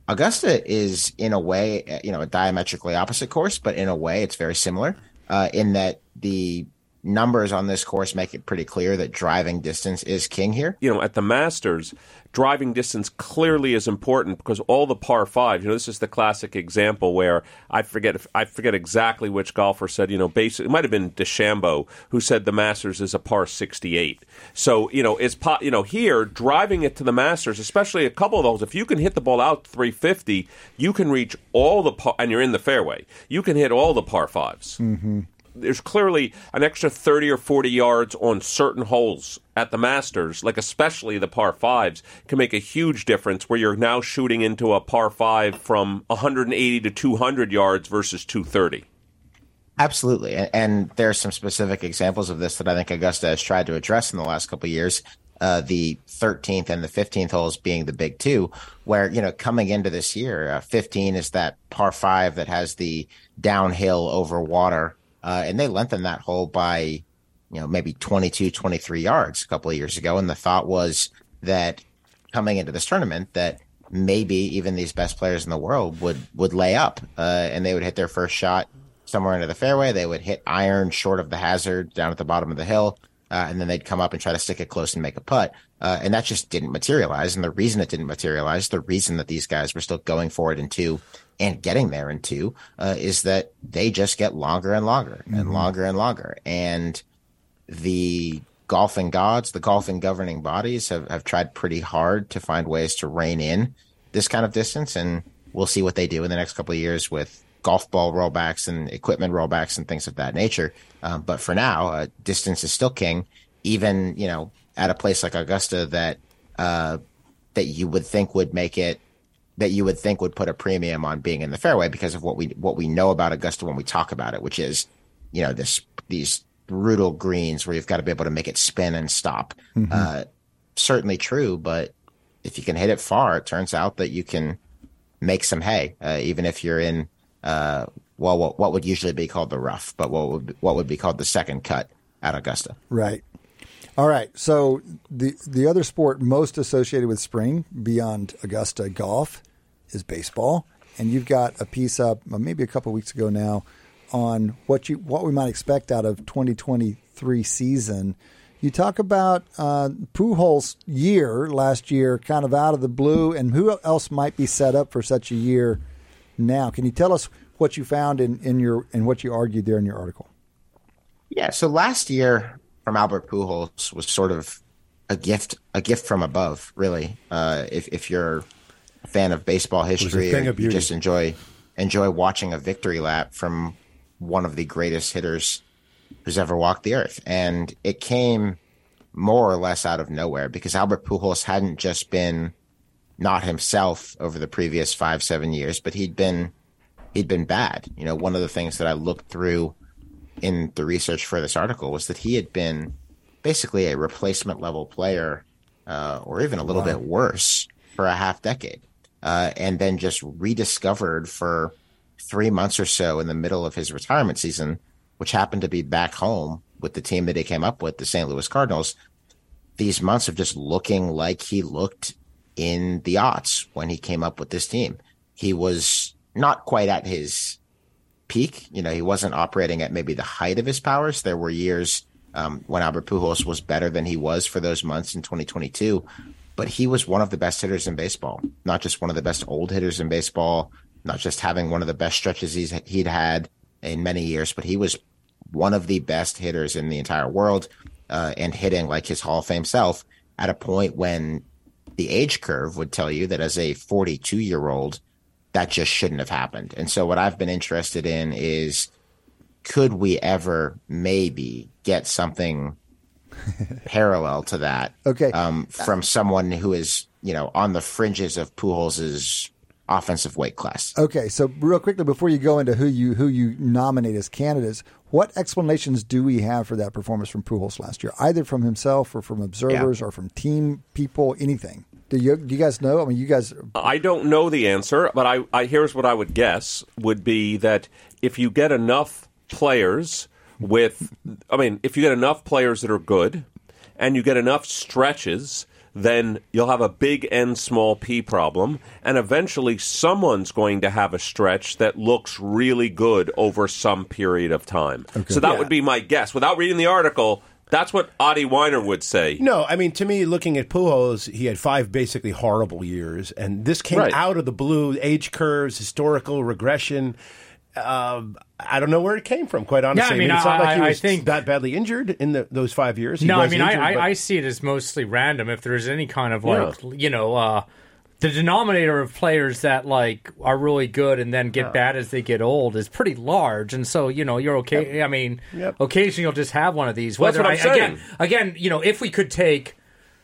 Augusta is in a way, uh, you know, a diametrically opposite course, but in a way it's very similar uh, in that the numbers on this course make it pretty clear that driving distance is king here. You know, at the Masters, driving distance clearly is important because all the par fives. You know, this is the classic example where I forget I forget exactly which golfer said. You know, basically it might have been DeChambeau who said the Masters is a par sixty eight. So you know, it's po- you know here driving it to the Masters, especially a couple of those. If you can hit the ball out three fifty, you can reach all the par, and you're in the fairway. You can hit all the par 5s mm-hmm there's clearly an extra 30 or 40 yards on certain holes at the Masters, like especially the par fives, can make a huge difference where you're now shooting into a par five from 180 to 200 yards versus 230. Absolutely. And, there's some specific examples of this that I think Augusta has tried to address in the last couple of years. Uh, the 13th and the 15th holes being the big two, where, you know, coming into this year, uh, 15 is that par five that has the downhill over water uh, and they lengthened that hole by, you know, maybe 22, 23 yards a couple of years ago. And the thought was that coming into this tournament, that maybe even these best players in the world would would lay up uh, and they would hit their first shot somewhere into the fairway. They would hit iron short of the hazard down at the bottom of the hill, uh, and then they'd come up and try to stick it close and make a putt. Uh, and that just didn't materialize. And the reason it didn't materialize, the reason that these guys were still going for it in two and getting there in two, uh, is that they just get longer and longer and mm-hmm. longer and longer. And the golfing gods, the golfing governing bodies have, have tried pretty hard to find ways to rein in this kind of distance. And we'll see what they do in the next couple of years with golf ball rollbacks and equipment rollbacks and things of that nature. Um, but for now, uh, distance is still king, even, you know, at a place like Augusta that uh, that you would think would make it that you would think would put a premium on being in the fairway because of what we what we know about Augusta when we talk about it, which is you know this these brutal greens where you've got to be able to make it spin and stop. Mm-hmm. Uh, certainly true, but if you can hit it far, it turns out that you can make some hay, uh, even if you're in uh, well, what, what would usually be called the rough, but what would what would be called the second cut at Augusta. Right. All right. So the the other sport most associated with spring beyond Augusta golf is baseball, and you've got a piece up uh, maybe a couple weeks ago now on what you what we might expect out of 2023 season. You talk about uh, Pujols' year last year, kind of out of the blue, and who else might be set up for such a year now? Can you tell us what you found in, in your and what you argued there in your article? Yeah. So last year, from Albert Pujols was sort of a gift, a gift from above, really. Uh, if if you're fan of baseball history, or you just enjoy enjoy watching a victory lap from one of the greatest hitters who's ever walked the earth, and it came more or less out of nowhere because Albert Pujols hadn't just been not himself over the previous five seven years, but he'd been he'd been bad. You know, one of the things that I looked through in the research for this article was that he had been basically a replacement level player, uh, or even a little wow. bit worse, for a half decade, uh, and then just rediscovered for three months or so in the middle of his retirement season, which happened to be back home with the team that he came up with, the St. Louis Cardinals. These months of just looking like he looked in the aughts when he came up with this team. He was not quite at his peak. You know, he wasn't operating at maybe the height of his powers. There were years um, when Albert Pujols was better than he was for those months in 2022, but he was one of the best hitters in baseball. Not just one of the best old hitters in baseball, not just having one of the best stretches he's he'd had in many years, but he was one of the best hitters in the entire world uh, and hitting like his Hall of Fame self at a point when the age curve would tell you that as a 42 year old that just shouldn't have happened. And so what I've been interested in is could we ever maybe get something parallel to that? Okay. Um, from someone who is, you know, on the fringes of Pujols's offensive weight class. Okay, so real quickly before you go into who you who you nominate as candidates, what explanations do we have for that performance from Pujols last year, either from himself or from observers yeah. or from team people, anything? Do you, do you guys know? I mean, you guys. I don't know the answer, but I, I here's what I would guess would be that if you get enough players with, I mean, if you get enough players that are good, and you get enough stretches then you'll have a big N small p problem, and eventually someone's going to have a stretch that looks really good over some period of time. So that Yeah. would be my guess. Without reading the article, that's what Adi Wyner would say. No, I mean to me, looking at Pujols, he had five basically horrible years, and this came Right. out of the blue. Age curves, historical regression. Um, I don't know where it came from. Quite honestly, Yeah, I mean, it's not I- like he I was think- that badly injured in the, those five years. He No, I mean, injured, I, but- I, I see it as mostly random. If there's any kind of like, you know, uh, the denominator of players that like are really good and then get bad as they get old is pretty large, and so you know you're okay. I mean, Yep. occasionally you'll just have one of these. Well, that's Whether what I'm I, again, again, you know, if we could take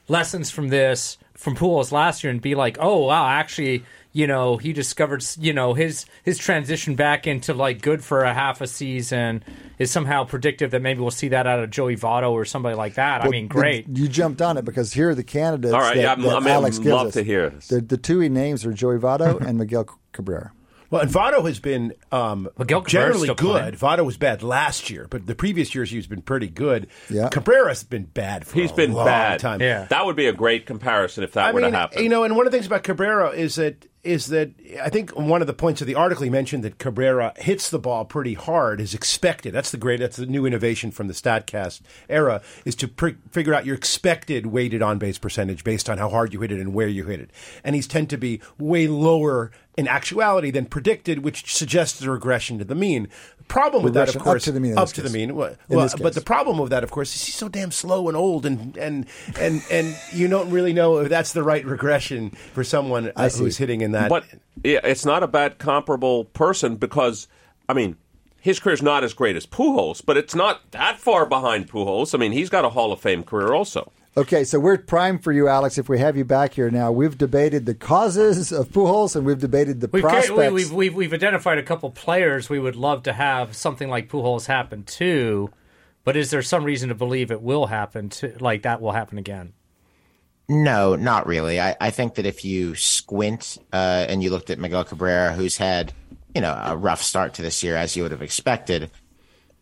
lessons from this from Pujols last year and be like, oh wow, actually, you know, he discovered, you know, his his transition back into like good for a half a season is somehow predictive that maybe we'll see that out of Joey Votto or somebody like that. I Well, mean, the- great. You jumped on it because here are the candidates. All right, that, yeah, I'm- that I'm- Alex I'd gives love us. to hear. The, the two he names are Joey Votto and Miguel Cabrera. Well, and Votto has been um, Miguel Cabrera's generally good. playing. Votto was bad last year, but the previous years he's been pretty good. Yeah. Cabrera's been bad for He's a been long bad. time. Yeah. That would be a great comparison if that I were mean, to happen. you know, and one of the things about Cabrera is that is that I think one of the points of the article he mentioned that Cabrera hits the ball pretty hard is expected. That's the great. That's the new innovation from the Statcast era is to pr- figure out your expected weighted on base percentage based on how hard you hit it and where you hit it. And he's tend to be way lower in actuality than predicted, which suggests a regression to the mean. The problem with that, Regression of up course, to the mean up this to the mean. Well, well, but the problem with that, of course, is he's so damn slow and old, and and and and you don't really know if that's the right regression for someone uh, who's hitting in that. But yeah, it's not a bad comparable person because, I mean, his career's not as great as Pujols, but it's not that far behind Pujols. I mean, he's got a Hall of Fame career also. Okay, so we're primed for you, Alex. If we have you back here now, we've debated the causes of Pujols and we've debated the We've, prospects. we, we've, we've, we've identified a couple players we would love to have something like Pujols happen to, but is there some reason to believe it will happen to, like that will happen again? No, not really. I, I think that if you squint uh, and you looked at Miguel Cabrera, who's had you know a rough start to this year as you would have expected,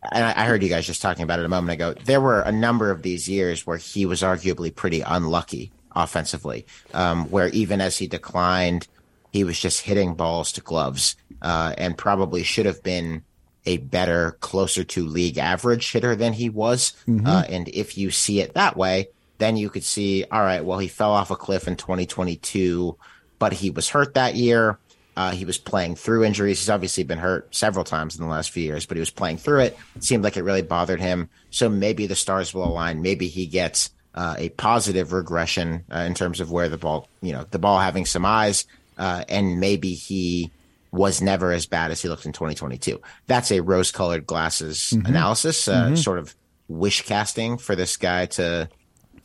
and I, I heard you guys just talking about it a moment ago. There were a number of these years where he was arguably pretty unlucky offensively, um, where even as he declined, he was just hitting balls to gloves, uh, and probably should have been a better, closer to league average hitter than he was. Uh, and if you see it that way, then you could see, all right, well, he fell off a cliff in 2022, but he was hurt that year. Uh, he was playing through injuries. He's obviously been hurt several times in the last few years, but he was playing through it. It seemed like it really bothered him. So maybe the stars will align. Maybe he gets uh, a positive regression uh, in terms of where the ball, you know, the ball having some eyes, uh, and maybe he was never as bad as he looked in 2022. That's a rose-colored glasses analysis, uh, sort of wish casting for this guy to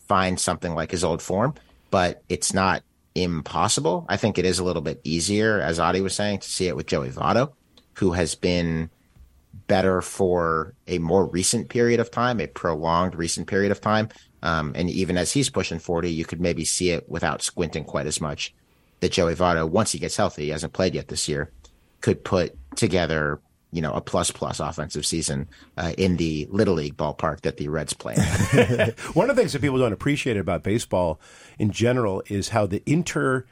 find something like his old form, but it's not impossible. I think it is a little bit easier, as Adi was saying, to see it with Joey Votto, who has been better for a more recent period of time, a prolonged recent period of time. Um, and even as he's pushing 40, you could maybe see it without squinting quite as much that Joey Votto, once he gets healthy, he hasn't played yet this year, could put together, you know, a plus plus offensive season uh, in the little league ballpark that the Reds play. One of the things that people don't appreciate about baseball in general is how the inter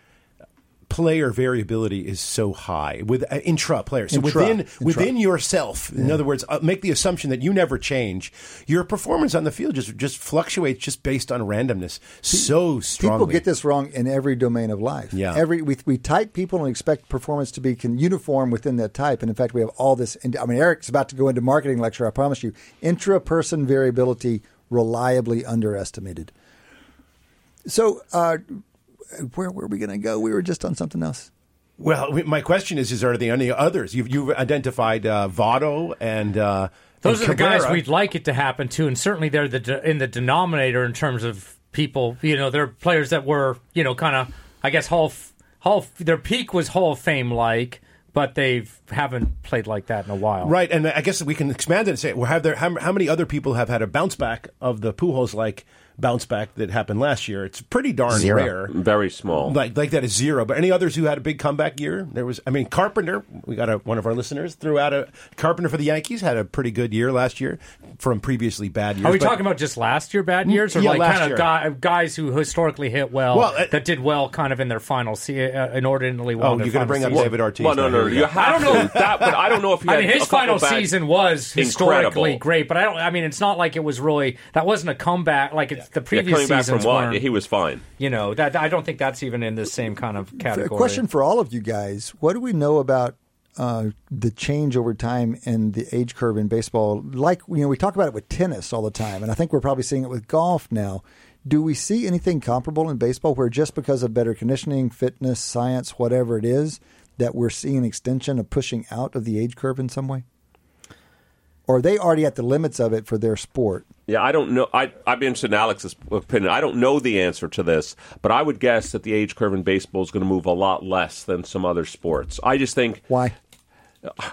player variability is so high with uh, intra players. So Intra. within Intra. within yourself, in other words, uh, make the assumption that you never change. Your performance on the field just just fluctuates just based on randomness so strongly. People get this wrong in every domain of life. Yeah. Every we, we type people and expect performance to be con- uniform within that type, and in fact, we have all this. I mean, Eric's about to go into marketing lecture. I promise you, intra-person variability reliably underestimated. So, uh, where were we going to go? We were just on something else. Well, my question is: Is are there any others? You've you've identified uh, Votto and uh, Those and are the guys we'd like it to happen to, and certainly they're the de- in the denominator in terms of people. You know, they're players that were you know kind of I guess Hall of, Hall of, their peak was Hall of Fame like, but they haven't played like that in a while. Right, and I guess we can expand it and say, well, have there how, how many other people have had a bounce back of the Pujols like bounce back that happened last year. It's pretty darn Zero. rare. Very small. Like like that is zero. But any others who had a big comeback year? There was. I mean, Carpenter. We got a, one of our listeners threw out a Carpenter for the Yankees had a pretty good year last year from previously bad years. Are we But- talking about just last year bad years, or Yeah, like last kind of guy, guys who historically hit well, Well, uh, that did well, kind of in their final, se- uh, inordinately well. Oh, you're going to final bring up season? David Ortiz? well, no, no, no. You have I don't know. That, but I don't know if he I mean, his couple final bad- season was historically Incredible. great, but I don't. I mean, it's not like it was really that wasn't a comeback. Like it's the Yeah, previous coming back from seasons what? He was fine. you know that I don't think that's even in the same kind of A category. question for all of you guys: What do we know about uh, the change over time in the age curve in baseball? Like you know, we talk about it with tennis all the time, and I think we're probably seeing it with golf now. Do we see anything comparable in baseball where just because of better conditioning, fitness, science, whatever it is, that we're seeing an extension of pushing out of the age curve in some way? Or are they already at the limits of it for their sport? Yeah, I don't know. I, I'd be interested in Alex's opinion. I don't know the answer to this, but I would guess that the age curve in baseball is going to move a lot less than some other sports. I just think, Why? Uh,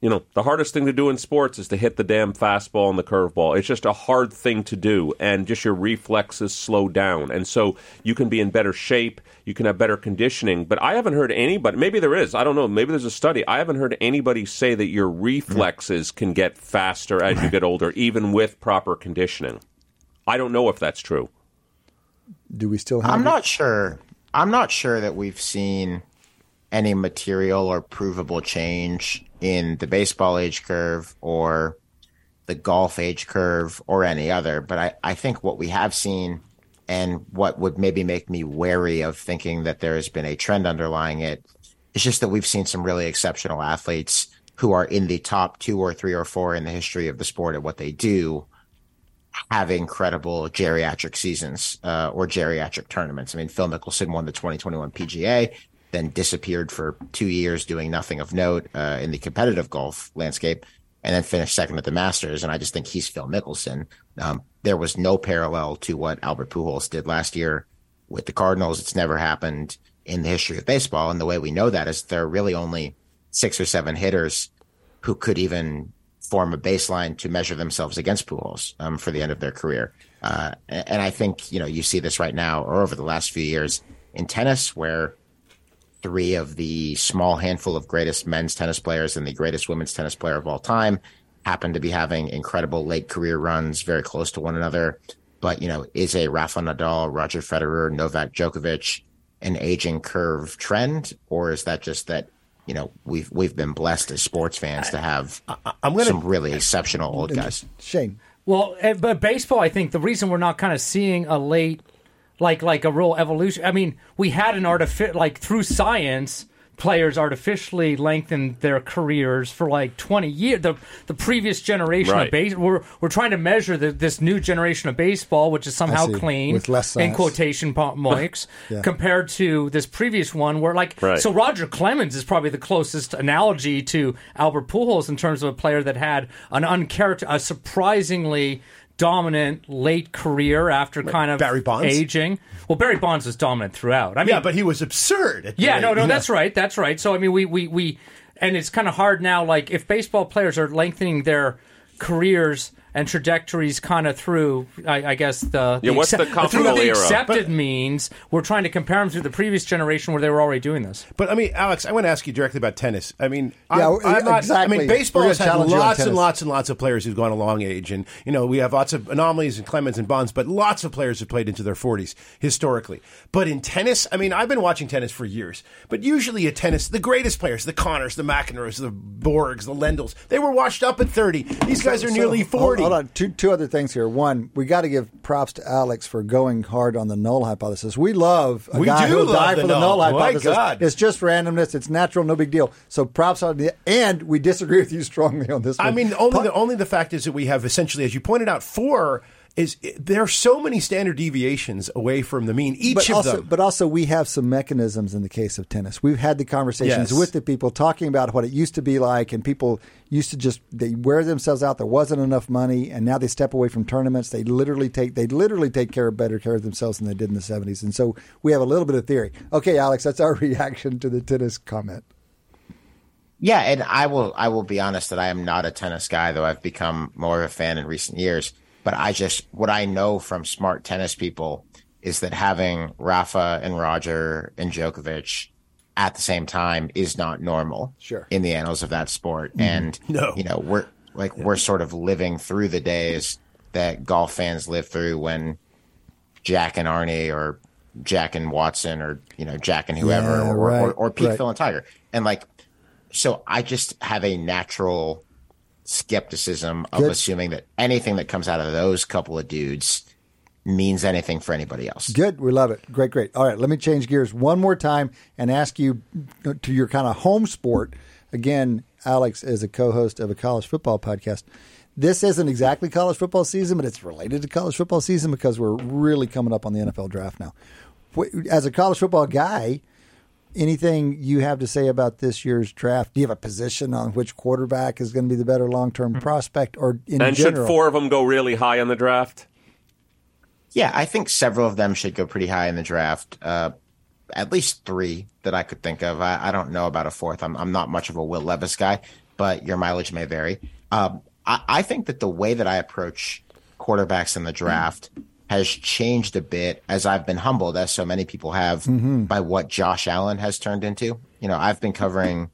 you know, the hardest thing to do in sports is to hit the damn fastball and the curveball. It's just a hard thing to do, and just your reflexes slow down. And so you can be in better shape, you can have better conditioning. But I haven't heard anybody, maybe there is, I don't know, maybe there's a study. I haven't heard anybody say that your reflexes can get faster as you get older, even with proper conditioning. I don't know if that's true. Do we still have? I'm it? not sure. I'm not sure that we've seen any material or provable change in the baseball age curve or the golf age curve or any other. But I, I think what we have seen and what would maybe make me wary of thinking that there has been a trend underlying it is just that we've seen some really exceptional athletes who are in the top two or three or four in the history of the sport at what they do have incredible geriatric seasons uh, or geriatric tournaments. I mean, Phil Mickelson won the 2021 PGA, then disappeared for two years doing nothing of note uh, in the competitive golf landscape, and then finished second at the Masters. And I just think he's Phil Mickelson. Um, there was no parallel to what Albert Pujols did last year with the Cardinals. It's never happened in the history of baseball. And the way we know that is there are really only six or seven hitters who could even form a baseline to measure themselves against Pujols um, for the end of their career. Uh, and I think you know you see this right now or over the last few years in tennis, where three of the small handful of greatest men's tennis players and the greatest women's tennis player of all time happen to be having incredible late career runs, very close to one another. But you know, is a Rafa Nadal, Roger Federer, Novak Djokovic an aging curve trend, or is that just that? You know, we've we've been blessed as sports fans to have I'm gonna- some really exceptional old guys. Shane. Well, eh, but baseball, I think the reason we're not kind of seeing a late, like like a real evolution. I mean, we had an artific like through science, players artificially lengthened their careers for like twenty years. The the previous generation Right. of base, we're we're trying to measure the, this new generation of baseball, which is somehow clean With less in quotation marks, Yeah. compared to this previous one, where like Right. so Roger Clemens is probably the closest analogy to Albert Pujols in terms of a player that had an uncharacter, a surprisingly dominant late career after kind of Barry Bonds? aging. Well, Barry Bonds was dominant throughout. I mean, Yeah, but he was absurd. At yeah, no, no, that's right, that's right. So I mean, we we we, and it's kind of hard now. Like if baseball players are lengthening their careers and trajectories kind of through, I, I guess the, Yeah, what's the through the era? accepted means. We're trying to compare them to the previous generation where they were already doing this. But I mean, Alex, I want to ask you directly about tennis. I mean, Yeah, I'm, I'm not, exactly. I mean, baseball gonna has had challenge you on lots and lots and lots of players who've gone a long age, and you know we have lots of anomalies and Clemens and Bonds, but lots of players have played into their 40s historically. But in tennis, I mean, I've been watching tennis for years, but usually at tennis, the greatest players, the Connors, the McEnroes, the Borgs, the Lendls, they were washed up at 30. These guys are So, nearly hold- 40. Hold, on, two two other things here. One, we got to give props to Alex for going hard on the null hypothesis. We love a We guy who'll love die the for the null. null My hypothesis. God. It's just randomness. It's natural. No big deal. So props on the and we disagree with you strongly on this. I mean, only the only the fact is that we have essentially, as you pointed out, four. Is there are so many standard deviations away from the mean? Each but of also, them. but also, we have some mechanisms in the case of tennis. We've had the conversations Yes. with the people talking about what it used to be like, and people used to just they wear themselves out. There wasn't enough money, and now they step away from tournaments. They literally take they literally take care of better care of themselves than they did in the seventies. And so we have a little bit of theory. Okay, Alex, that's our reaction to the tennis comment. Yeah, and I will I will be honest that I am not a tennis guy, though I've become more of a fan in recent years. But I just, what I know from smart tennis people is that having Rafa and Roger and Djokovic at the same time is not normal Sure. in the annals of that sport. Mm-hmm. And, No. you know, we're like, we're sort of living through the days that golf fans live through when Jack and Arnie or Jack and Watson or, you know, Jack and whoever Yeah, or, right, or, or Pete, right. Phil, and Tiger. And like, so I just have a natural skepticism of Good. assuming that anything that comes out of those couple of dudes means anything for anybody else. Good. We love it. Great, great. All right, let me change gears one more time and ask you to your kind of home sport. Again, Alex is a co host of a college football podcast. This isn't exactly college football season, but it's related to college football season because we're really coming up on the NFL draft now. As a college football guy, anything you have to say about this year's draft? Do you have a position on which quarterback is going to be the better long term prospect, or in and general? should four of them go really high in the draft? Yeah, I think several of them should go pretty high in the draft. Uh, at least three that I could think of. I, I don't know about a fourth. I'm, I'm not much of a Will Levis guy, but your mileage may vary. Um, I, I think that the way that I approach quarterbacks in the draft has changed a bit as I've been humbled, as so many people have, by what Josh Allen has turned into. You know, I've been covering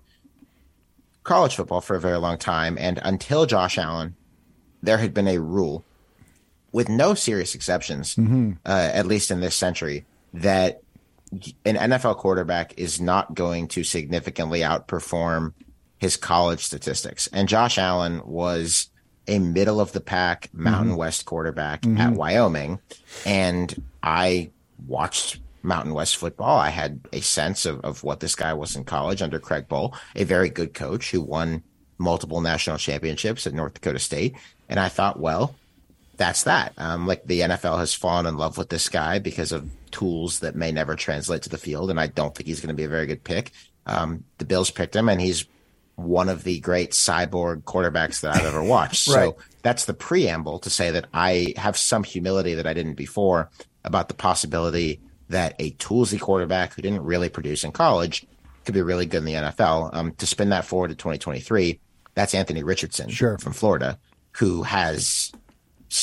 college football for a very long time, and until Josh Allen, there had been a rule with no serious exceptions, uh, at least in this century, that an NFL quarterback is not going to significantly outperform his college statistics. And Josh Allen was a middle of the pack Mountain West quarterback at Wyoming. And I watched Mountain West football. I had a sense of, of what this guy was in college under Craig Bohl, a very good coach who won multiple national championships at North Dakota State. And I thought, well, that's that. Um, like the NFL has fallen in love with this guy because of tools that may never translate to the field, and I don't think he's going to be a very good pick. Um, the Bills picked him, and he's one of the great cyborg quarterbacks that I've ever watched. Right. So that's the preamble to say that I have some humility that I didn't before about the possibility that a toolsy quarterback who didn't really produce in college could be really good in the NFL. Um, to spin that forward to 2023, that's Anthony Richardson Sure. from Florida, who has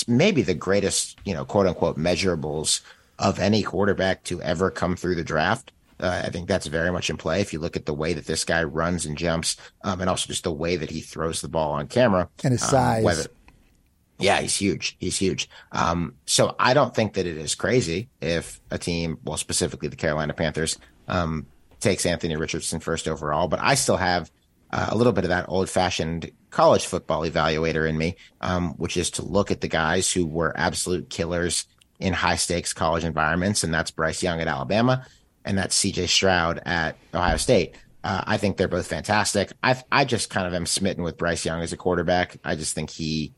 maybe the greatest, you know, quote unquote measurables of any quarterback to ever come through the draft. Uh, I think that's very much in play. If you look at the way that this guy runs and jumps, um, and also just the way that he throws the ball on camera And his um, size. yeah, he's huge. He's huge. Um, so I don't think that it is crazy if a team, well, specifically the Carolina Panthers, um, takes Anthony Richardson first overall. But I still have uh, a little bit of that old fashioned college football evaluator in me, um, which is to look at the guys who were absolute killers in high stakes college environments. And that's Bryce Young at Alabama and that's CJ Stroud at Ohio State. Uh, I think they're both fantastic. I I just kind of am smitten with Bryce Young as a quarterback. I just think he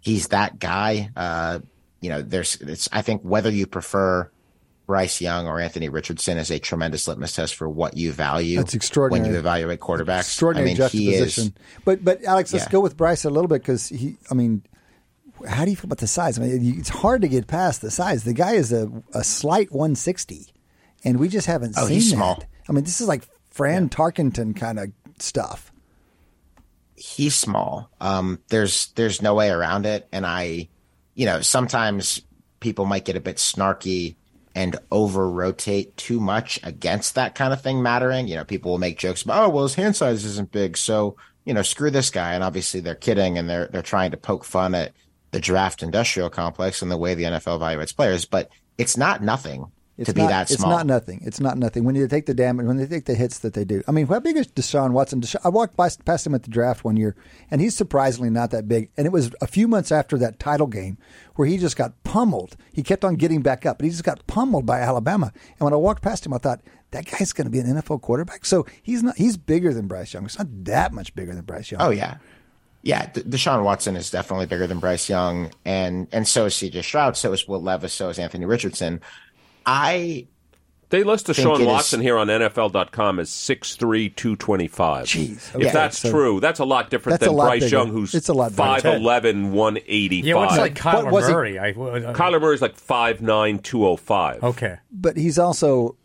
he's that guy. Uh, you know, there's it's I think whether you prefer Bryce Young or Anthony Richardson is a tremendous litmus test for what you value. That's extraordinary. when you evaluate quarterbacks. extraordinary I mean, juxtaposition. is. but but Alex, let's Yeah. go with Bryce a little bit because he. I mean, how do you feel about the size? I mean, it's hard to get past the size. The guy is a, a slight 160, and we just haven't Oh, seen he's that. small. I mean, this is like Fran Tarkenton kind of stuff. he's small. Um, there's there's no way around it. And I, you know, sometimes people might get a bit snarky and over rotate too much against that kind of thing mattering. You know, people will make jokes about, oh, well, his hand size isn't big, so you know, screw this guy. And obviously, they're kidding and they're they're trying to poke fun at the draft industrial complex and the way the NFL evaluates players. But it's not nothing It's to be not, that small. It's not nothing. It's not nothing. When you take the damage, when they take the hits that they do. I mean, how big is Deshaun Watson? Desha- I walked by, past him at the draft one year, and he's surprisingly not that big. And it was a few months after that title game where he just got pummeled. He kept on getting back up, but he just got pummeled by Alabama. And when I walked past him, I thought that guy's going to be an NFL quarterback. So he's not. He's bigger than Bryce Young. It's not that much bigger than Bryce Young. Oh yeah, yeah. Deshaun Watson is definitely bigger than Bryce Young, and and so is C.J. Stroud. So is Will Levis. So is Anthony Richardson. I They list think Deshaun it is- Watson here on NFL.com as 6'3", 225. Jeez. If that's so- true, that's a lot different than lot Bryce bigger. Young, who's It's a lot 5'11", 185. Yeah, what's like But Kyler was Murray? I, uh, Kyler Murray's like 5'9", 205. okay. but he's also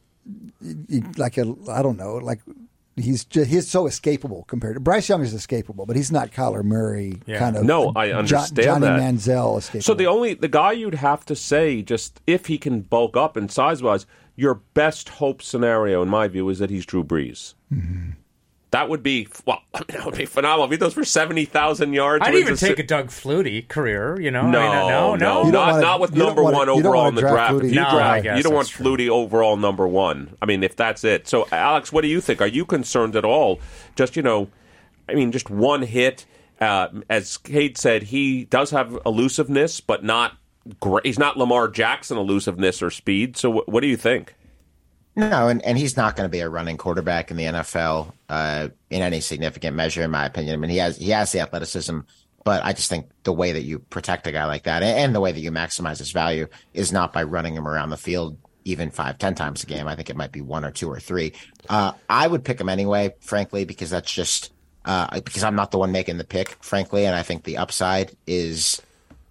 like a I don't know like he's just, he's so escapable compared to Bryce Young is escapable, but he's not Kyler Murray Yeah. kind of. No, I Jo- understand Johnny that. Manziel escapable. So the only the guy you'd have to say, just if he can bulk up and size wise, your best hope scenario, in my view, is that he's Drew Brees. Mm-hmm. That would be well. that would be phenomenal. If he does for seventy thousand yards, I'd wins even a take si- a Doug Flutie career. You know, No, I mean, no, no, don't not wanna- not with number wanna- one overall in the draft draft. Flutie. If you No, I draft, guess you don't want true. Flutie overall number one. I mean, if that's it. So, Alex, what do you think? Are you concerned at all? Just you know, I mean, just one hit. Uh, as Cade said, he does have elusiveness, but not great. He's not Lamar Jackson elusiveness or speed. So, wh- what do you think? No, and, and he's not going to be a running quarterback in the NFL uh, in any significant measure, in my opinion. I mean, he has he has the athleticism, but I just think the way that you protect a guy like that and, the way that you maximize his value is not by running him around the field even five, ten times a game. I think it might be one or two or three. Uh, I would pick him anyway, frankly, because that's just uh, because I'm not the one making the pick, frankly, and I think the upside is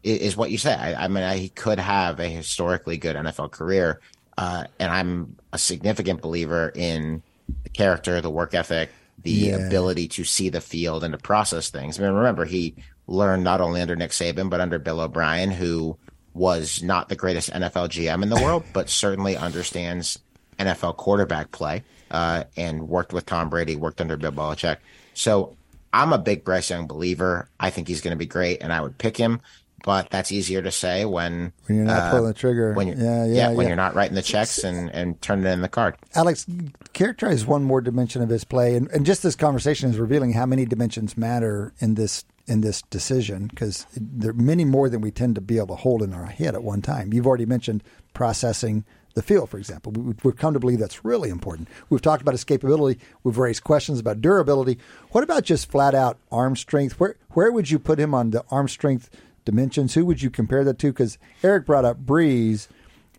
is, is what you say. I, I mean, I, he could have a historically good NFL career, uh, and I'm a significant believer in the character, the work ethic, the Yeah. ability to see the field and to process things. I mean, remember he learned not only under Nick Saban but under Bill O'Brien, who was not the greatest NFL GM in the world, but certainly understands NFL quarterback play, uh, and worked with Tom Brady, worked under Bill Belichick. So I'm a big Bryce Young believer. I think he's going to be great, and I would pick him. But that's easier to say when When you're not uh, pulling the trigger. When you're, Yeah, yeah, when yeah. you're not writing the checks and and turning in the card. Alex, characterize one more dimension of his play, and, and just this conversation is revealing how many dimensions matter in this in this decision because there are many more than we tend to be able to hold in our head at one time. You've already mentioned processing the field, for example. We, we've come to believe that's really important. We've talked about escapability. We've raised questions about durability. What about just flat out arm strength? Where where would you put him on the arm strength dimensions? Who would you compare that to? Because Eric brought up Brees.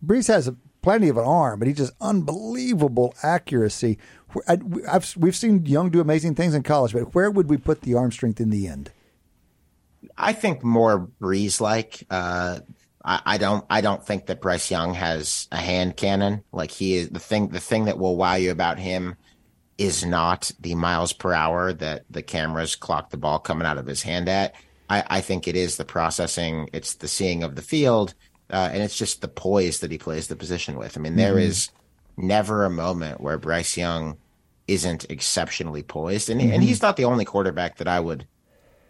Brees has a, plenty of an arm, but he just unbelievable accuracy. I, I've, we've seen Young do amazing things in college, but where would we put the arm strength in the end? I think more Brees like. Uh, I, I don't. I don't think that Bryce Young has a hand cannon. Like he is the thing. The thing that will wow you about him is not the miles per hour that the cameras clock the ball coming out of his hand at. I, I think it is the processing. It's the seeing of the field, uh, and it's just the poise that he plays the position with. I mean, there is never a moment where Bryce Young isn't exceptionally poised, and and he's not the only quarterback that I would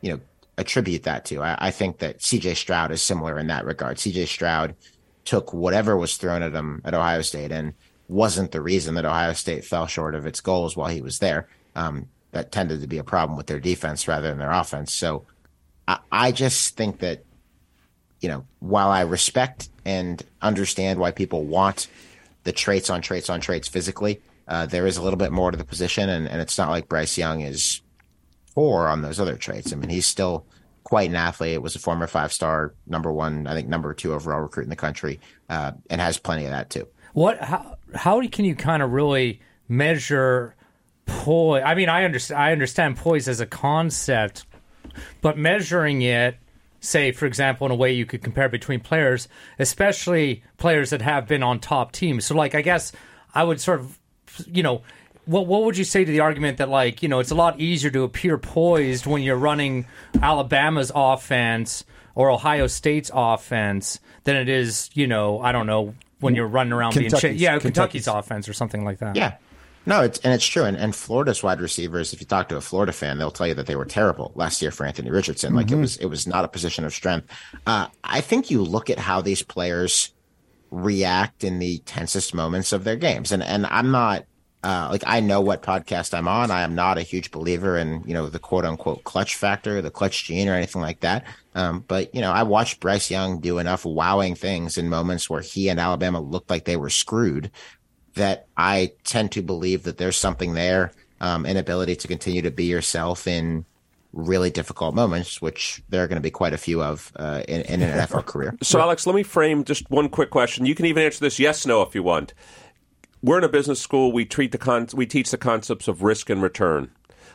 you know, attribute that to. I, I think that CJ Stroud is similar in that regard. CJ Stroud took whatever was thrown at him at Ohio State and wasn't the reason that Ohio State fell short of its goals while he was there. Um, that tended to be a problem with their defense rather than their offense. So I, I just think that, you know, while I respect and understand why people want the traits on traits on traits physically, uh, there is a little bit more to the position, and, and it's not like Bryce Young is four on those other traits. I mean, he's still quite an athlete. It was a former five star, number one, I think number two overall recruit in the country, uh, and has plenty of that too. What? How, how can you kind of really measure poise? I mean, I understand. I understand poise as a concept, but measuring it, say, for example, in a way you could compare between players, especially players that have been on top teams. So, like, I guess I would sort of, you know. What, what would you say to the argument that like you know it's a lot easier to appear poised when you're running Alabama's offense or Ohio State's offense than it is you know I don't know when you're running around being Kentucky's- cha- yeah Kentucky's. Kentucky's offense or something like that. Yeah. No, it's and it's true. And, and Florida's wide receivers, if you talk to a Florida fan, they'll tell you that they were terrible last year for Anthony Richardson. Like it was it was not a position of strength. Uh, I think you look at how these players react in the tensest moments of their games. And and I'm not uh, like I know what podcast I'm on. I am not a huge believer in you know the quote unquote clutch factor, the clutch gene, or anything like that. Um, but you know, I watched Bryce Young do enough wowing things in moments where he and Alabama looked like they were screwed that I tend to believe that there's something there, um, an ability to continue to be yourself in really difficult moments, which there are going to be quite a few of uh, in, in an NFL career. So, Alex, let me frame just one quick question. You can even answer this yes, no, if you want. We're in a business school. We treat the con- we teach the concepts of risk and return.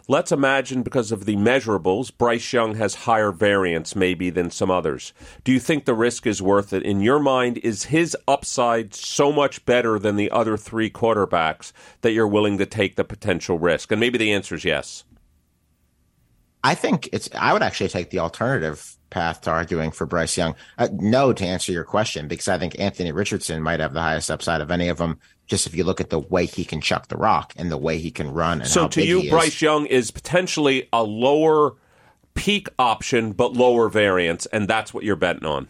Let's imagine because of the measurables, Bryce Young has higher variance maybe than some others. Do you think the risk is worth it? In your mind, is his upside so much better than the other three quarterbacks that you're willing to take the potential risk? And maybe the answer is yes. I think it's. I would actually take the alternative path to arguing for Bryce Young. Uh, no, to answer your question, because I think Anthony Richardson might have the highest upside of any of them. Just if you look at the way he can chuck the rock and the way he can run. And so, how to big you, he is. Bryce Young is potentially a lower peak option, but lower variance, and that's what you're betting on.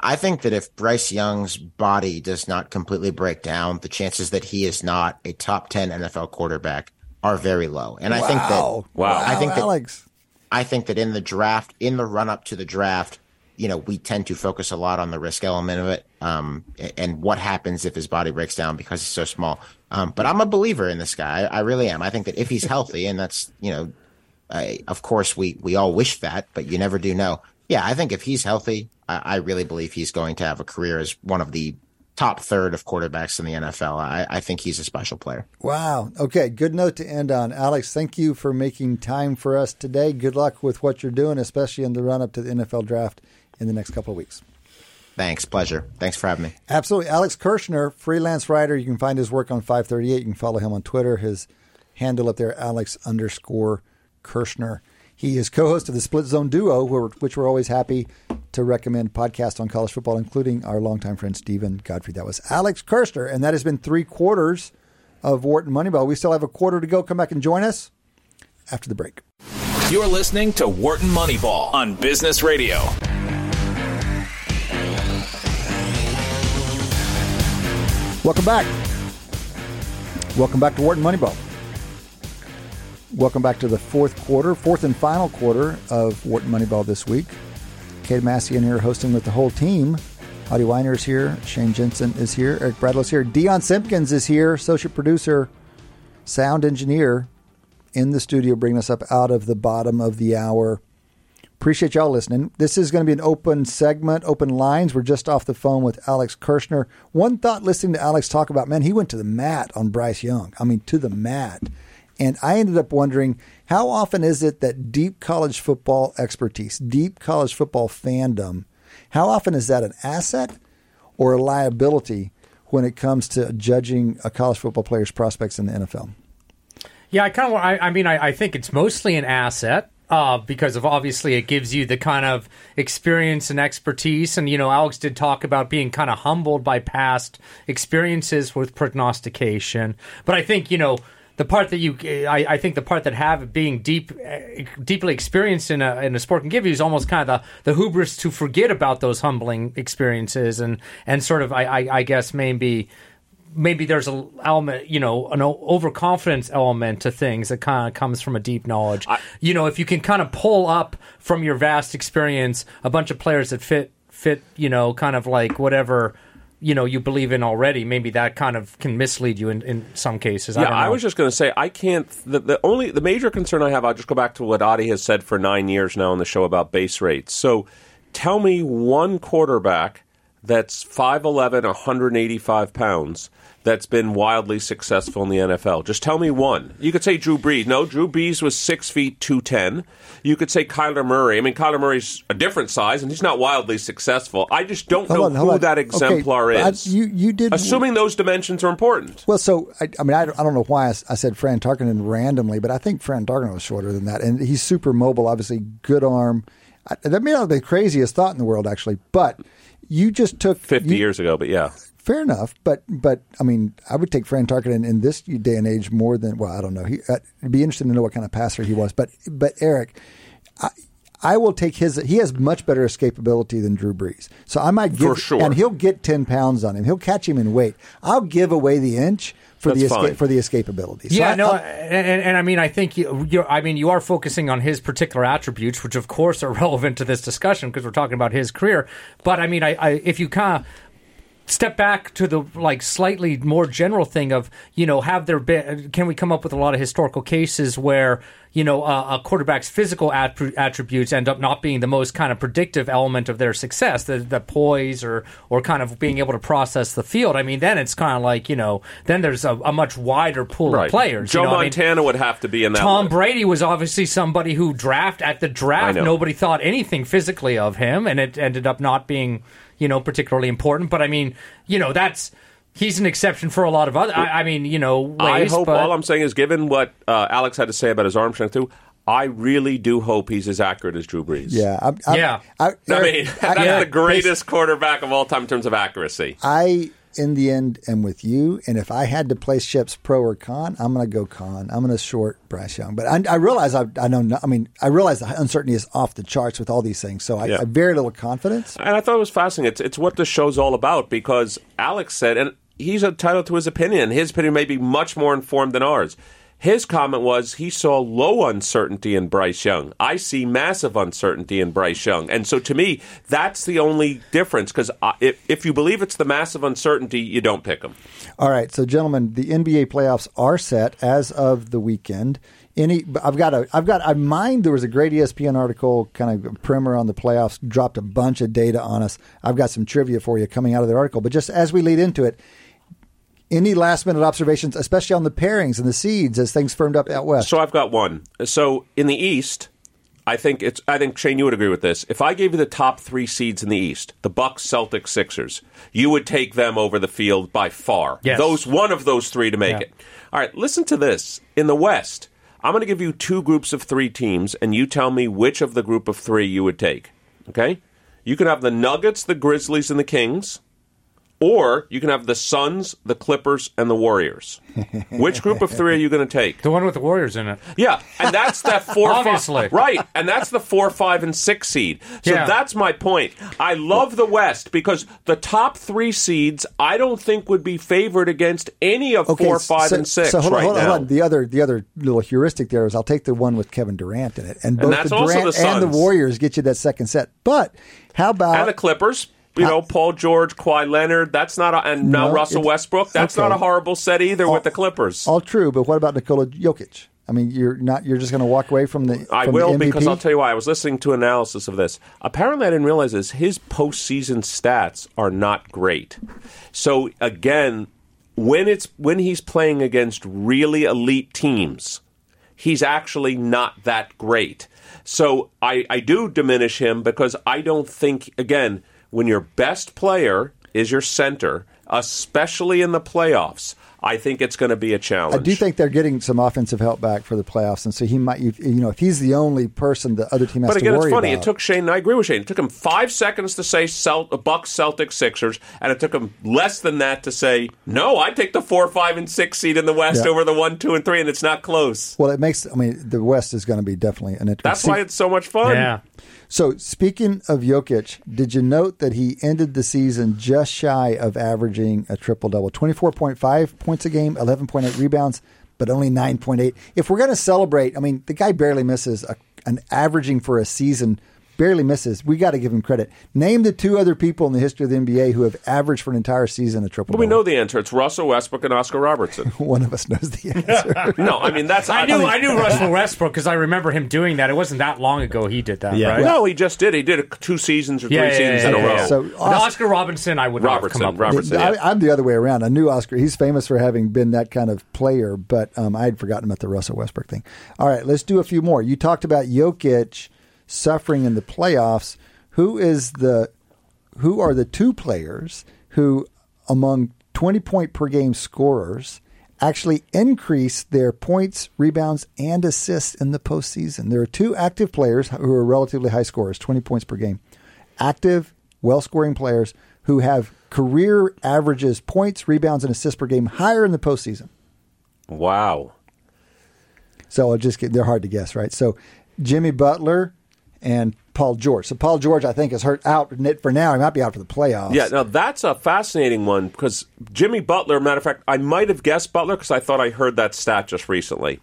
I think that if Bryce Young's body does not completely break down, the chances that he is not a top 10 NFL quarterback are very low. And I think that Wow. Wow. I think that Alex. I think that in the draft, in the run up to the draft, you know, we tend to focus a lot on the risk element of it, um, and what happens if his body breaks down because he's so small. Um, but I'm a believer in this guy. I, really am. I think that if he's healthy, and that's you know, I, of course we we all wish that, but you never do know. Yeah, I think if he's healthy, I, I really believe he's going to have a career as one of the top third of quarterbacks in the NFL. I, I think he's a special player. Wow. Okay, good note to end on. Alex, thank you for making time for us today. Good luck with what you're doing, especially in the run up to the NFL draft in the next couple of weeks. Thanks, pleasure. Thanks for having me. Absolutely. Alex Kirshner, freelance writer. You can find his work on 538. You can follow him on Twitter. His handle up there, Alex underscore Kirshner. He is co-host of the Split Zone Duo, which we're always happy to recommend podcasts on college football, including our longtime friend Steven Godfrey. That was Alex Kirshner, and that has been three quarters of Wharton Moneyball. We still have a quarter to go. Come back and join us after the break. You're listening to Wharton Moneyball on Business Radio. Welcome back. Welcome back to Wharton Moneyball. Welcome back to the fourth quarter, fourth and final quarter of Wharton Moneyball this week. Cade Massey in here hosting with the whole team. Adi Wyner is here. Shane Jensen is here. Eric Bradlow is here. Dion Simpkins is here. Associate producer, sound engineer in the studio, bringing us up out of the bottom of the hour. Appreciate y'all listening. This is going to be an open segment, open lines. We're just off the phone with Alex Kirshner. One thought listening to Alex talk about, man, he went to the mat on Bryce Young. I mean, to the mat. And I ended up wondering how often is it that deep college football expertise, deep college football fandom, how often is that an asset or a liability when it comes to judging a college football player's prospects in the NFL? Yeah, I kind of. I, I mean, I, I think it's mostly an asset. Uh, because of obviously it gives you the kind of experience and expertise. And, you know, Alex did talk about being kind of humbled by past experiences with prognostication. But I think, you know, the part that you, I, I think the part that have being deep, deeply experienced in a, in a sport can give you is almost kind of the, the hubris to forget about those humbling experiences and, and sort of, I, I, I guess, maybe maybe there's an element, you know, an overconfidence element to things that kind of comes from a deep knowledge. you know, if you can kind of pull up from your vast experience a bunch of players that fit fit, you know, kind of like whatever you know you believe in already, maybe that kind of can mislead you in, in some cases. I Yeah, don't I, was just going to say I can't. The, the only the major concern I have. I'll just go back to what Adi has said for nine years now on the show about base rates. So, tell me one quarterback that's 5'11", 185 pounds that's been wildly successful in the NFL. Just tell me one. You could say Drew Brees. No, Drew Brees was six feet two ten. You could say Kyler Murray. I mean, Kyler Murray's a different size, and he's not wildly successful. I just don't Hold know on, who on. that Okay, exemplar I- is. you- you did- assuming those dimensions are important. Well, so I, I mean, I, don't- I don't know why I said Fran Tarkenton randomly, but I think Fran Tarkenton was shorter than that, and he's super mobile. Obviously, good arm. I, that may not be the craziest thought in the world, actually, but you just took Fifty you- years ago, but yeah. Fair enough, but but I mean, I would take Fran Tarkenton in this day and age more than well, I don't know. He, uh, it'd be interesting to know what kind of passer he was, but but Eric, I, I will take his. He has much better escapability than Drew Brees, so I might give For sure. and he'll get ten pounds on him. He'll catch him in weight. I'll give away the inch for the That's escape fine. for the escapability. So yeah, I- no, I- and, and, and I mean, I think you, you're. I mean, you are focusing on his particular attributes, which of course are relevant to this discussion because we're talking about his career. But I mean, I, I if you kind of step back to the like slightly more general thing of you know have there been can we come up with a lot of historical cases where you know uh, a quarterback's physical attri- attributes end up not being the most kind of predictive element of their success the, the poise or or kind of being able to process the field i mean then it's kind of like you know then there's a, a much wider pool Right. of players Joe you know what I mean? Montana would have to be in that. Tom list. Brady was obviously somebody who draft at the draft nobody thought anything physically of him, and it ended up not being you know particularly important. But I mean, you know, that's he's an exception for a lot of other. I, I mean, you know, ways, I hope but, all I'm saying is, given what uh, Alex had to say about his arm strength too, I really do hope he's as accurate as Drew Brees. Yeah, I'm, I'm, Yeah. I, I Eric, mean, that's Eric, the greatest quarterback of all time in terms of accuracy. I, in the end, am with you. And if I had to place chips pro or con, I'm going to go con. I'm going to short Bryce Young. But I, I realize I, I know. No, I mean, I realize the uncertainty is off the charts with all these things. So I, Yeah. I have very little confidence. And I thought it was fascinating. It's, it's what the show's all about because Alex said, and he's entitled to his opinion. His opinion may be much more informed than ours. His comment was he saw low uncertainty in Bryce Young. I see massive uncertainty in Bryce Young. And so to me, that's the only difference because if, if you believe it's the massive uncertainty, you don't pick him. All right, so gentlemen, the NBA playoffs are set as of the weekend. Any, I've got a, I've got, I mind there was a great ESPN article, kind of primer on the playoffs, dropped a bunch of data on us. I've got some trivia for you coming out of the article, but just as we lead into it, any last minute observations, especially on the pairings and the seeds as things firmed up out west? So I've got one. So in the East, I think it's. I think Shane, you would agree with this. If I gave you the top three seeds in the East, the Bucks, Celtics, Sixers, you would take them over the field by far. Yes. Those one of those three to make Yeah. it. All right. Listen to this. In the West, I'm going to give you two groups of three teams, and you tell me which of the group of three you would take. Okay. You can have the Nuggets, the Grizzlies, and the Kings. Or you can have the Suns, the Clippers, and the Warriors. Which group of three are you going to take? the one with the Warriors in it. Yeah, and that's that four, Obviously. five, right? And that's the four, five, and six seed. So Yeah. that's my point. I love the West because the top three seeds I don't think would be favored against any of four, five, so, and six So hold, right on, hold, on, now. hold on. The other, the other little heuristic there is I'll take the one with Kevin Durant in it, and both that's the also Durant the and the Warriors get you that second set. But how about and the Clippers. You know, Paul George, Kawhi Leonard. That's not, a, and now Russell Westbrook. That's okay. not a horrible set either with the Clippers. All true, but what about Nikola Jokic? I mean, you're not. You're just going to walk away from the. I will the because I'll tell you why. I was listening to analysis of this. Apparently, I didn't realize this. His postseason stats are not great. So again, when it's when he's playing against really elite teams, he's actually not that great. So I, I do diminish him because I don't think again when your best player is your center, especially in the playoffs. I think it's going to be a challenge. I do think they're getting some offensive help back for the playoffs, and so he might. You you know, if he's the only person the other team has to go to. But again, to it's funny. about. It took Shane. and I agree with Shane. It took him five seconds to say Celt, uh, Bucks, Celtics, Sixers, and it took him less than that to say no. I take the four, five, and six seed in the West Yeah. over the one, two, and three, and it's not close. well, it makes. I mean, the West is going to be definitely an interesting. That's why it's so much fun. Yeah. So, speaking of Jokic, did you note that he ended the season just shy of averaging a triple double? 24.5 points a game, 11.8 rebounds, but only 9.8. If we're going to celebrate, I mean, the guy barely misses a, an averaging for a season, barely misses. We got to give him credit. Name the two other people in the history of the NBA who have averaged for an entire season a triple But we know the answer. It's Russell Westbrook and Oscar Robertson. One of us knows the answer. no, I mean that's. I knew I knew Russell Westbrook because I remember him doing that. It wasn't that long ago he did that, Yeah. right? No, he just did. He did it two seasons or three Yeah, yeah, seasons yeah, in a row. yeah. So, But Oscar Robinson, I would not have Robertson, come up Robertson. yeah. I, I'm the other way around. I knew Oscar. He's famous for having been that kind of player, but um, I had forgotten about the Russell Westbrook thing. All right, let's do a few more. You talked about Jokic suffering in the playoffs. Who is the who are the two players who among 20 point per game scorers actually increase their points, rebounds, and assists in the postseason? There are two active players who are relatively high scorers, 20 points per game. Active, well scoring players who have career averages, points, rebounds, and assists per game higher in the postseason. Wow. So I'll just get, they're hard to guess, right? So Jimmy Butler and Paul George. So Paul George, I think, is hurt out for now. He might be out for the playoffs. Yeah, now that's a fascinating one because Jimmy Butler, matter of fact, I might have guessed Butler because I thought I heard that stat just recently.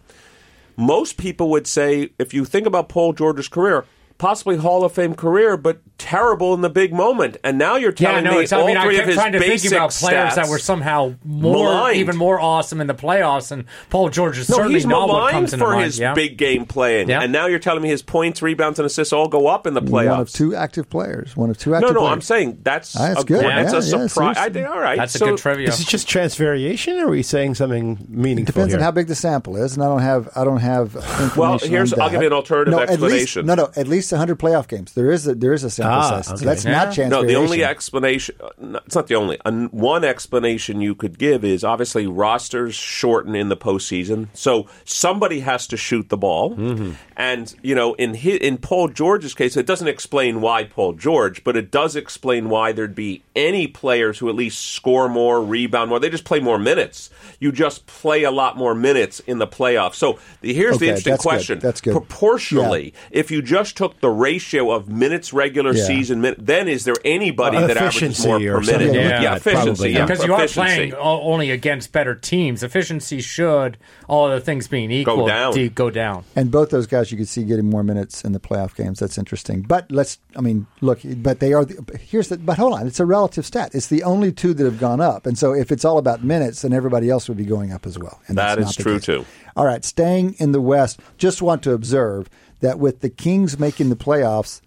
Most people would say, if you think about Paul George's career, possibly Hall of Fame career, but terrible in the big moment. And now you're Yeah, telling no, me it's, I all mean, I three of kept his trying to think basic about players stats that were somehow more, maligned. even more awesome in the playoffs, and Paul George is No, certainly he's not what comes for mind. his yeah. big game playing, Yeah. and now you're telling me his points, rebounds, and assists all go up in the playoffs. One of two active players. One of two active no, players. I'm saying that's Ah, that's a, good. That's Yeah, a yeah, surprise. I think all right. That's a good trivia. Is it just transvariation, or are we saying something meaningful Depends here? on how big the sample is, and I don't have I don't have information. Well, here's- I'll give you an alternative no, explanation. least, no, no, at least 100 playoff games. There is a there is a sample Ah, size. okay. So that's Yeah. not chance. No, the only explanation, uh, it's not the only, one explanation you could give is obviously rosters shorten in the postseason. So somebody has to shoot the ball. Mm-hmm. And, you know, in, hi in Paul George's case, it doesn't explain why Paul George, but it does explain why there'd be any players who at least score more, rebound more. They just play more minutes. You just play a lot more minutes in the playoffs. So the, here's Okay, the interesting that's good. question. That's good. Proportionally, if you just took the ratio of minutes regular Yeah. season, min- then is there anybody Well, that averages efficiency more or per minute? something like yeah, efficiency. probably, yeah, yeah. because you are playing only against better teams. Efficiency should, all other things being equal, down. de- go down. And both those guys, you could see getting more minutes in the playoff games. That's interesting. But let's, I mean, look, but they are. The, here's the. But hold on, it's a relative stat. It's the only two that have gone up, and so if it's all about minutes, then everybody else would be going up as well. And That that's is true, case. too. All right, staying in the West. Just want to observe that with the Kings making the playoffs,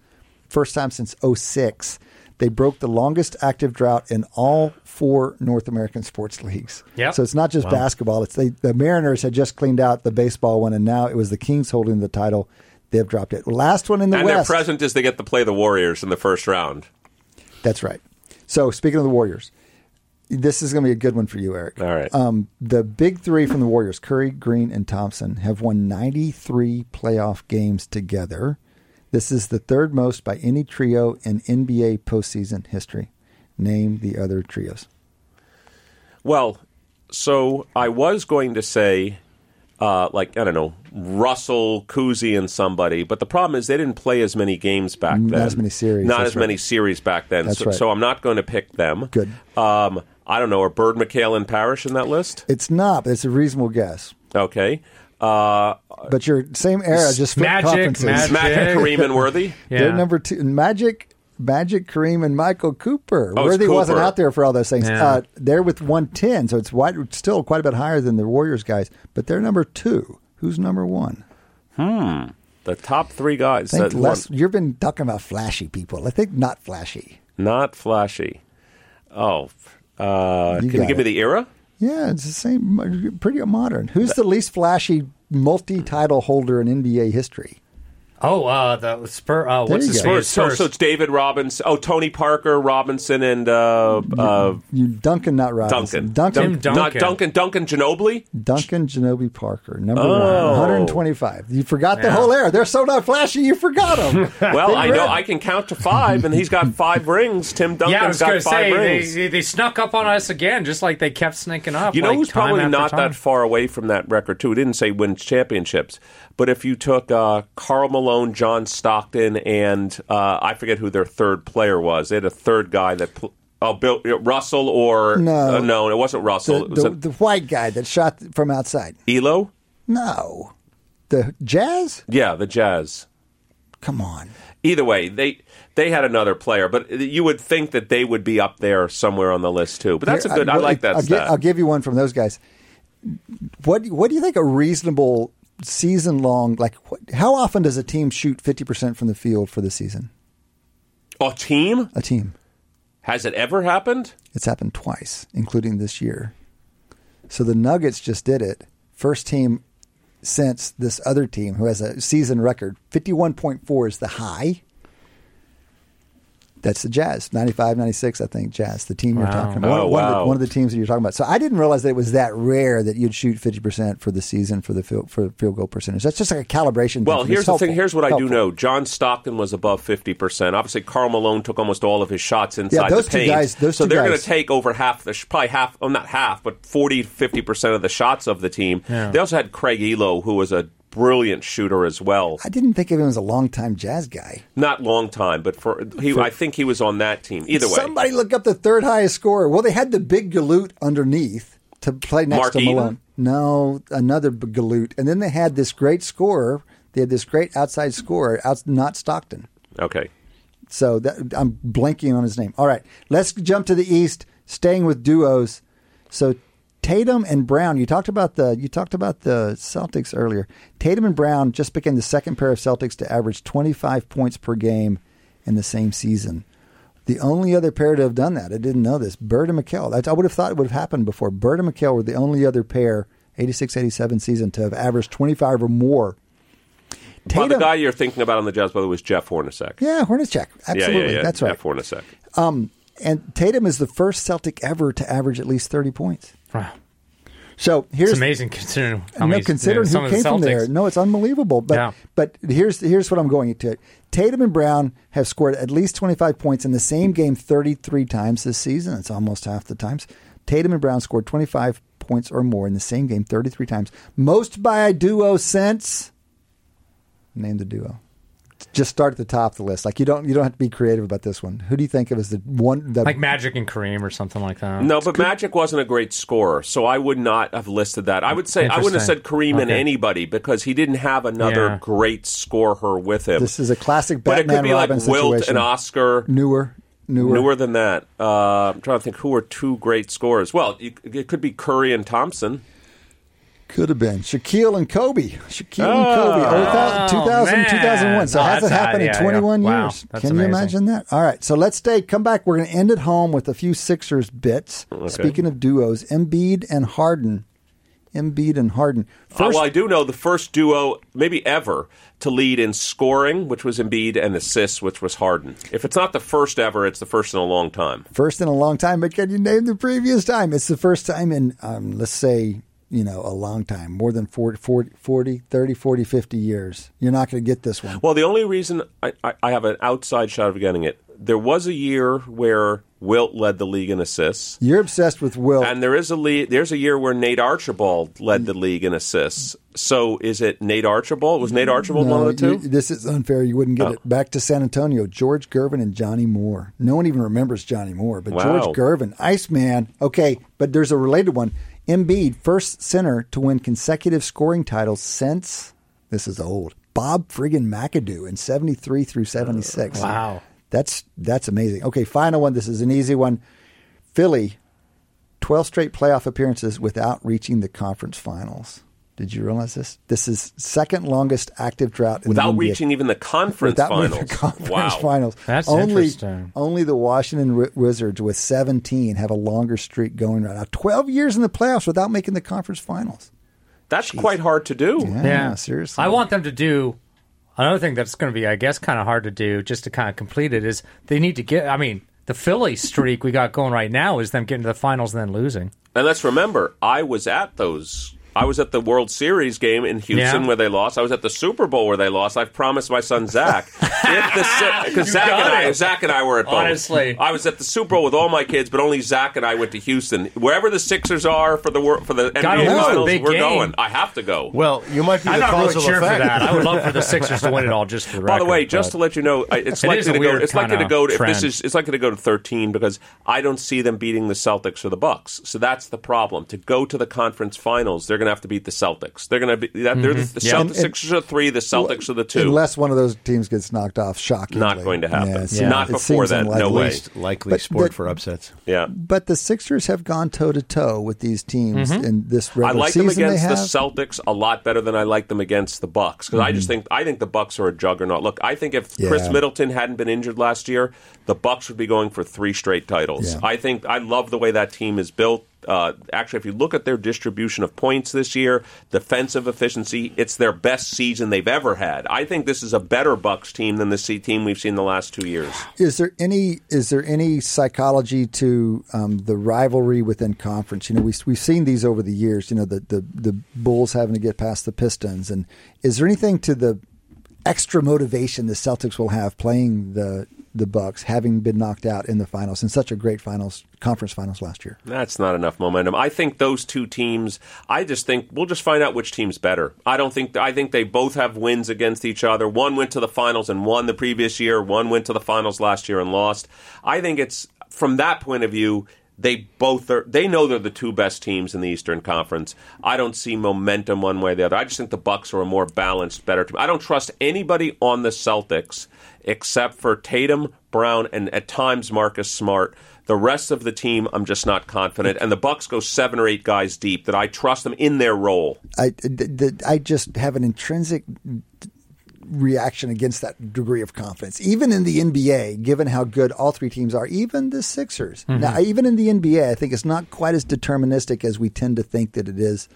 first time since 06, they broke the longest active drought in all four North American sports leagues. Yep. So it's not just basketball. It's they, the Mariners had just cleaned out the baseball one, and now it was the Kings holding the title. They've dropped it. Last one in the And their present is they get to play the Warriors in the first round. That's right. So speaking of the Warriors, this is going to be a good one for you, Eric. All right. Um, the big three from the Warriors, Curry, Green, and Thompson, have won 93 playoff games together. This is the third most by any trio in NBA postseason history. Name the other trios. Well, so I was going to say, uh, like I don't know, Russell, Cousy, and somebody, but the problem is they didn't play as many games back Not then. as many series, Not that's as many series back then. That's so, right. so I'm not going to pick them. Good. Um, I don't know. Are Bird, McHale, and Parish in that list? It's not, but it's a reasonable guess. Okay. Uh, But your same era, just flip Magic, conferences. Magic. Magic, Kareem, and Worthy. Yeah. They're number two. Magic, Magic, Kareem, and Michael Cooper. Oh, it's Worthy wasn't out there for all those things. Yeah. Uh, they're with 110, so it's wide, still quite a bit higher than the Warriors guys. But they're number two. Who's number one? Hmm. The top three guys. Think that less. won- You've been talking about flashy people. I think not flashy. Not flashy. Oh. Uh, You can you give me the era? Yeah, it's the same. Pretty modern. Who's the least flashy multi-title holder in NBA history? Oh, uh, the Spur. Uh, what's you his Spurs. So, so it's David Robinson. Oh, Tony Parker, Robinson, and uh, uh, You Duncan, not Robinson. Duncan. Duncan. Tim Not Duncan. Duncan. Duncan Ginobili. Duncan Ginobili Parker, number Oh. one, 125. You forgot the whole era. They're so not flashy, you forgot them. Well, I know I can count to five, and he's got five rings. Tim Duncan's yeah, I was got going to five say rings. they, they snuck up on us again, just like they kept sneaking up. You know like, who's probably not time. that far away from that record too? It didn't say win championships, but if you took uh, Karl Malone, John Stockton, and uh, I forget who their third player was, they had a third guy that. Pl- Oh, Bill uh, Russell or No. uh, no, it wasn't Russell. the, it was the, a- the white guy that shot from outside. Ehlo. No. The Jazz? Yeah, the Jazz. Come on. Either way, they they had another player, but you would think that they would be up there somewhere on the list too. But that's Here, a good. I, like that I'll, gi- I'll give you one from those guys. What What do you think a reasonable season long like? What, how often does a team shoot fifty percent from the field for the season? a team A team. has it ever happened? It's happened twice, including this year. So the Nuggets just did it. First team since this other team who has a season record. 51.4 is the high. That's the Jazz. 95, 96, I think, Jazz, the team you're talking about. Oh, one, of the, one of the teams that you're talking about. So I didn't realize that it was that rare that you'd shoot 50% for the season for the field, for field goal percentage. That's just like a calibration. Well, It's here's the thing. Here's what I do know. John Stockton was above fifty percent. Obviously, Karl Malone took almost all of his shots inside those the two paint. guys- those so two they're going to take over half the sh- probably half, well, not half, but 40 50 percent of the shots of the team. They also had Craig Ehlo, who was a brilliant shooter as well. I didn't think of him as a longtime Jazz guy. Not long time, but for he, I think he was on that team. Either way, Somebody look up the third highest scorer. Well, they had the big galoot underneath to play next Mark to? Malone. No, another galoot. And then they had this great scorer they had this great outside scorer, out, not Stockton. Okay. So that, I'm blanking on his name. All right, let's jump to the East, staying with duos. So Tatum and Brown. You talked about the you talked about the Celtics earlier. Tatum and Brown just became the second pair of Celtics to average 25 points per game in the same season. The only other pair to have done that, I didn't know this. Bird and McHale. I, I would have thought it would have happened before. Bird and McHale were the only other pair, 86-87 season, to have averaged 25 or more. Well, the guy you're thinking about on the Jazz, by the way, was Jeff Hornacek. Yeah, Hornacek. Yeah, Absolutely. yeah, yeah. That's right. Jeff Hornacek. Um, and Tatum is the first Celtic ever to average at least 30 points. Wow. So here's It's amazing considering how no, many considering some who of the came from there. No, it's unbelievable. But Yeah. but here's here's what I'm going to. Tatum and Brown have scored at least 25 points in the same game 33 times this season. It's almost half the times. Tatum and Brown scored 25 points or more in the same game 33 times. Most by a duo since. Name the duo. Just start at the top of the list. Like you don't you don't have to be creative about this one. Who do you think of as the one? The, like Magic and Kareem or something like that. No, but Magic wasn't a great scorer, so I would not have listed that. I would say I wouldn't have said Interesting. Kareem and anybody because he didn't have another Yeah. great scorer with him. this is a classic but it Batman could be like Robin Wilt situation. and Oscar. newer, newer, Newer than that. Uh, I'm trying to think who are two great scorers. Well, you, it could be Curry and Thompson. Could have been Shaquille and Kobe. Shaquille and Oh. Kobe. Oh, 2000, Oh, 2000 man. 2001. So No, it hasn't that's happened in 21 yeah. Years. That's Can you imagine that? All right. So let's stay. Come back. We're going to end at home with a few Sixers bits. Speaking of duos, Embiid and Harden. Embiid and Harden. Uh, First, well, I do know the first duo, maybe ever, to lead in scoring, which was Embiid, and assists, which was Harden. If it's not the first ever, it's the first in a long time. first in a long time, but can you name the previous time? It's the first time in, um, let's say, you know, a long time, more than 40, 40, 40 30, 40, 50 years. You're not going to get this one. Well, the only reason I, I, I have an outside shot of getting it, there was a year where Wilt led the league in assists. You're obsessed with Will. And there is a le- there's a year where Nate Archibald led the league in assists. So is it Nate Archibald? Was Nate Archibald one of the you- two? this is unfair. You wouldn't get Oh. it. Back to San Antonio, George Gervin and Johnny Moore. No one even remembers Johnny Moore, but Wow. George Gervin, Iceman. Okay, but there's a related one. Embiid, first center to win consecutive scoring titles since this is old. Bob friggin' McAdoo in 73 through 76. Wow. That's that's amazing. Okay, final one. This is an easy one. Philly, 12 straight playoff appearances without reaching the conference finals. Did you realize this? This is second longest active drought in Without the reaching even the conference Without finals. winning the conference wow. finals. That's only, interesting. Only the Washington Wizards with 17 have a longer streak going right now. 12 years in the playoffs without making the conference finals. That's quite hard to do. Yeah, Yeah, seriously. I want them to do another thing that's going to be, I guess, kind of hard to do just to kind of complete it is they need to get. I mean, the Philly streak we got going right now is them getting to the finals and then losing. And let's remember, I was at those. I was at the World Series game in Houston Yeah. where they lost. I was at the Super Bowl where they lost. I've promised my son Zach because Zach and I, it. Zach and I were at both. Honestly. I was at the Super Bowl with all my kids, but only Zach and I went to Houston. Wherever the Sixers are for the wor- for the Gotta NBA lose the Finals, we're game. going. I have to go. Well, you might be I'm the not causal really cheering for that. I would love for the Sixers to win it all just for the By the way, just to let you know, it's It likely to go. It's likely to go. To, if this is, it's likely to go to thirteen because I don't see them beating the Celtics or the Bucks. So that's the problem. To go to the conference finals, they're going to have to beat the Celtics. They're going to be. That, They're the, the Yeah. Celtics, And- and- Sixers are three. The Celtics are the two. Unless one of those teams gets knocked off, shockingly. Not going to happen. Yeah, Yeah. Not it before seems then. No way. Least likely But sport the- for upsets. yeah. But the Sixers have gone toe to toe with these teams mm-hmm. in this regular I regular like them against they the. Celtics a lot better than I like them against the Bucks because I just mm-hmm. think I think the Bucks are a juggernaut. Look, I think if Khris Middleton hadn't been injured last year, the Bucks would be going for three straight titles. Yeah. I think I love the way that team is built. Uh, actually, if you look at their distribution of points this year, defensive efficiency, it's their best season they've ever had. I think this is a better Bucks team than the C team we've seen the last two years. Is there any is there any psychology to um, the rivalry within conference? You know, we we've seen these over the years. You know, the, the the Bulls having to get past the Pistons, and is there anything to the extra motivation the Celtics will have playing the the Bucks, having been knocked out in the finals in such a great finals conference finals last year? That's not enough momentum. I think those two teams. I just think we'll just find out which team's better. I don't think. I think they both have wins against each other. One went to the finals and won the previous year. One went to the finals last year and lost. I think it's from that point of view. They both are. They know they're the two best teams in the Eastern Conference. I don't see momentum one way or the other. I just think the Bucks are a more balanced, better team. I don't trust anybody on the Celtics except for Tatum, Brown, and at times Marcus Smart. The rest of the team, I'm just not confident. And the Bucks go seven or eight guys deep that I trust them in their role. I, th- th- I just have an intrinsic reaction against that degree of confidence. Even in the NBA, given how good all three teams are, even the Sixers. Mm-hmm. Now, even in the NBA, I think it's not quite as deterministic as we tend to think that it is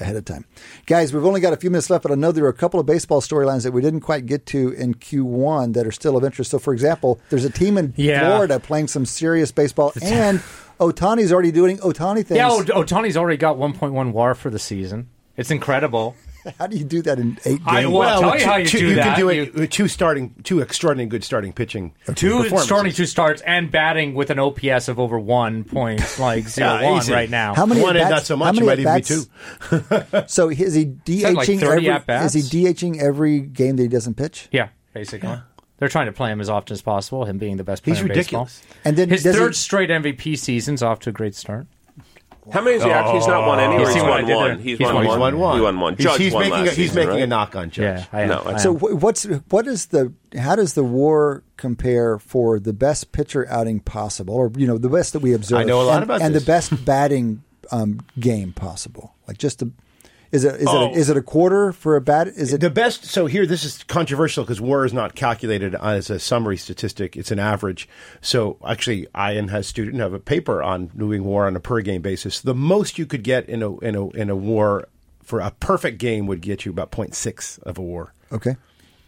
ahead of time. Guys, we've only got a few minutes left, but I know there are a couple of baseball storylines that we didn't quite get to in Q1 that are still of interest. So, for example, there's a team in Yeah. Florida playing some serious baseball, and Ohtani's already doing Ohtani things. Yeah, Ohtani's already got 1.1 WAR for the season. It's incredible. How do you do that in eight games? I- well, I'll tell you how you two, do you that. can do it with two starting, two extraordinary good starting pitching. Two performances. starting two starts and batting with an OPS of over one point like zero Yeah, one easy. right now. How many One at-bats- not so much. It many might even be at-bats- So is he that like DHing 30 every? at-bats? Is he DHing every game that he doesn't pitch? Yeah, basically. They're trying to play him as often as possible. Him being the best player He's in ridiculous. baseball. And then His third he, straight MVP season's off to a great start. How many has he actually? He's not won any, You or he's what won one. there? He's, He's won, won- one. He's won one. He won one. He's, Judge he's won making last a, he's season, making right? a knock on Judge. Yeah, I am. No, I am. so wh- what's what is the how does the WAR compare for the best pitcher outing possible, or you know the best that we observe? I know a lot and, about and this. the best batting um, game possible. Like just the is it is Oh. it a, oh. is it a quarter for a bat? Is it the best so here this is controversial because war is not calculated as a summary statistic it's an average so actually ian has student have a paper on doing war on a per game basis the most you could get in a in a in a war for a perfect game would get you about 0.6 of a war okay?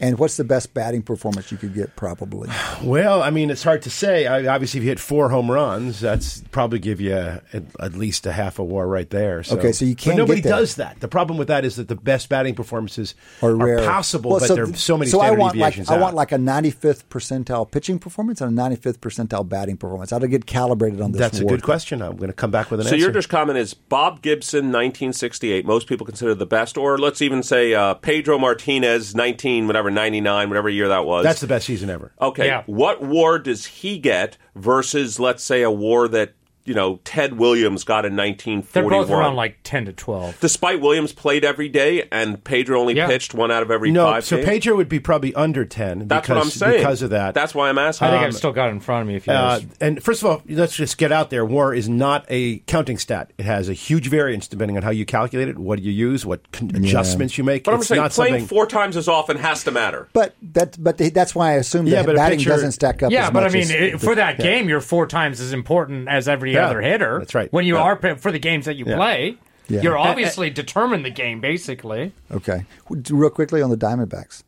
And what's the best batting performance you could get? Probably. well i mean it's hard to say I, obviously if you hit four home runs that's probably give you a, at, at least a half a war right there so. Okay, so you can't but nobody get that. does that the problem with that is that the best batting performances are, rare. possible Well, but there are so many So I standard want like deviations I want like a 95th percentile pitching performance and a 95th percentile batting performance. How to get calibrated on this? That's a good question. I'm going to come back with an So answer. So your just comment is Bob Gibson, 1968. Most people consider the best, or let's even say uh, Pedro Martinez, 19, whatever, 99, whatever year that was. That's the best season ever. Okay. Yeah. What war does he get versus, let's say, a war that you know Ted Williams got in 1941. They're 1941? both around like ten to twelve. Despite Williams played every day and Pedro only Yeah. pitched one out of every No, five. so games? Pedro would be probably under 10 That's because, what I'm saying. because of that. That's why I'm asking. I think Um, I've still got it in front of me. If you Uh, and first of all, let's just get out there. War is not a counting stat. It has a huge variance depending on how you calculate it, what you use, what con- adjustments you make. but I'm saying not playing something. four times as often has to matter. But that but they, that's why I assume Yeah, that but batting pitcher- doesn't stack up. yeah, as but I mean, as- it, for that game, you're four times as important as every Yeah, other hitter. that's right. When you Yeah. are for the games that you Yeah. play, Yeah. you're obviously determined the game basically. Okay, real quickly on the Diamondbacks.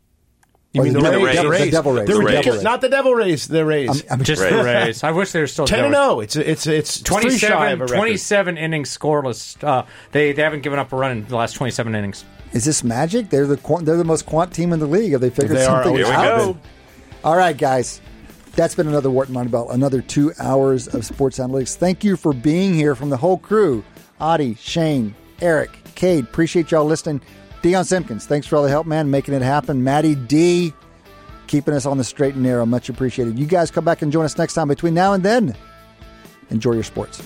You Or mean the, the Devil- Rays? the The Devil Rays. They're the ridiculous. Devil Rays. Not the Devil Rays. The Rays. I'm Just Rays. the Rays. I wish they were still ten and zero. It's it's it's 27, of a record. 27 innings scoreless. Uh, they they haven't given up a run in the last 27 innings. Is this magic? They're the they're the most quant team in the league. Have they figured They are. something Here we out? go. All right, guys. That's been another Wharton Moneyball, another two hours of sports analytics. Thank you for being here from the whole crew. Adi, Shane, Eric, Cade, appreciate y'all listening. Dion Simpkins, thanks for all the help, man, making it happen. Maddie D, keeping us on the straight and narrow. Much appreciated. You guys come back and join us next time. Between now and then, enjoy your sports.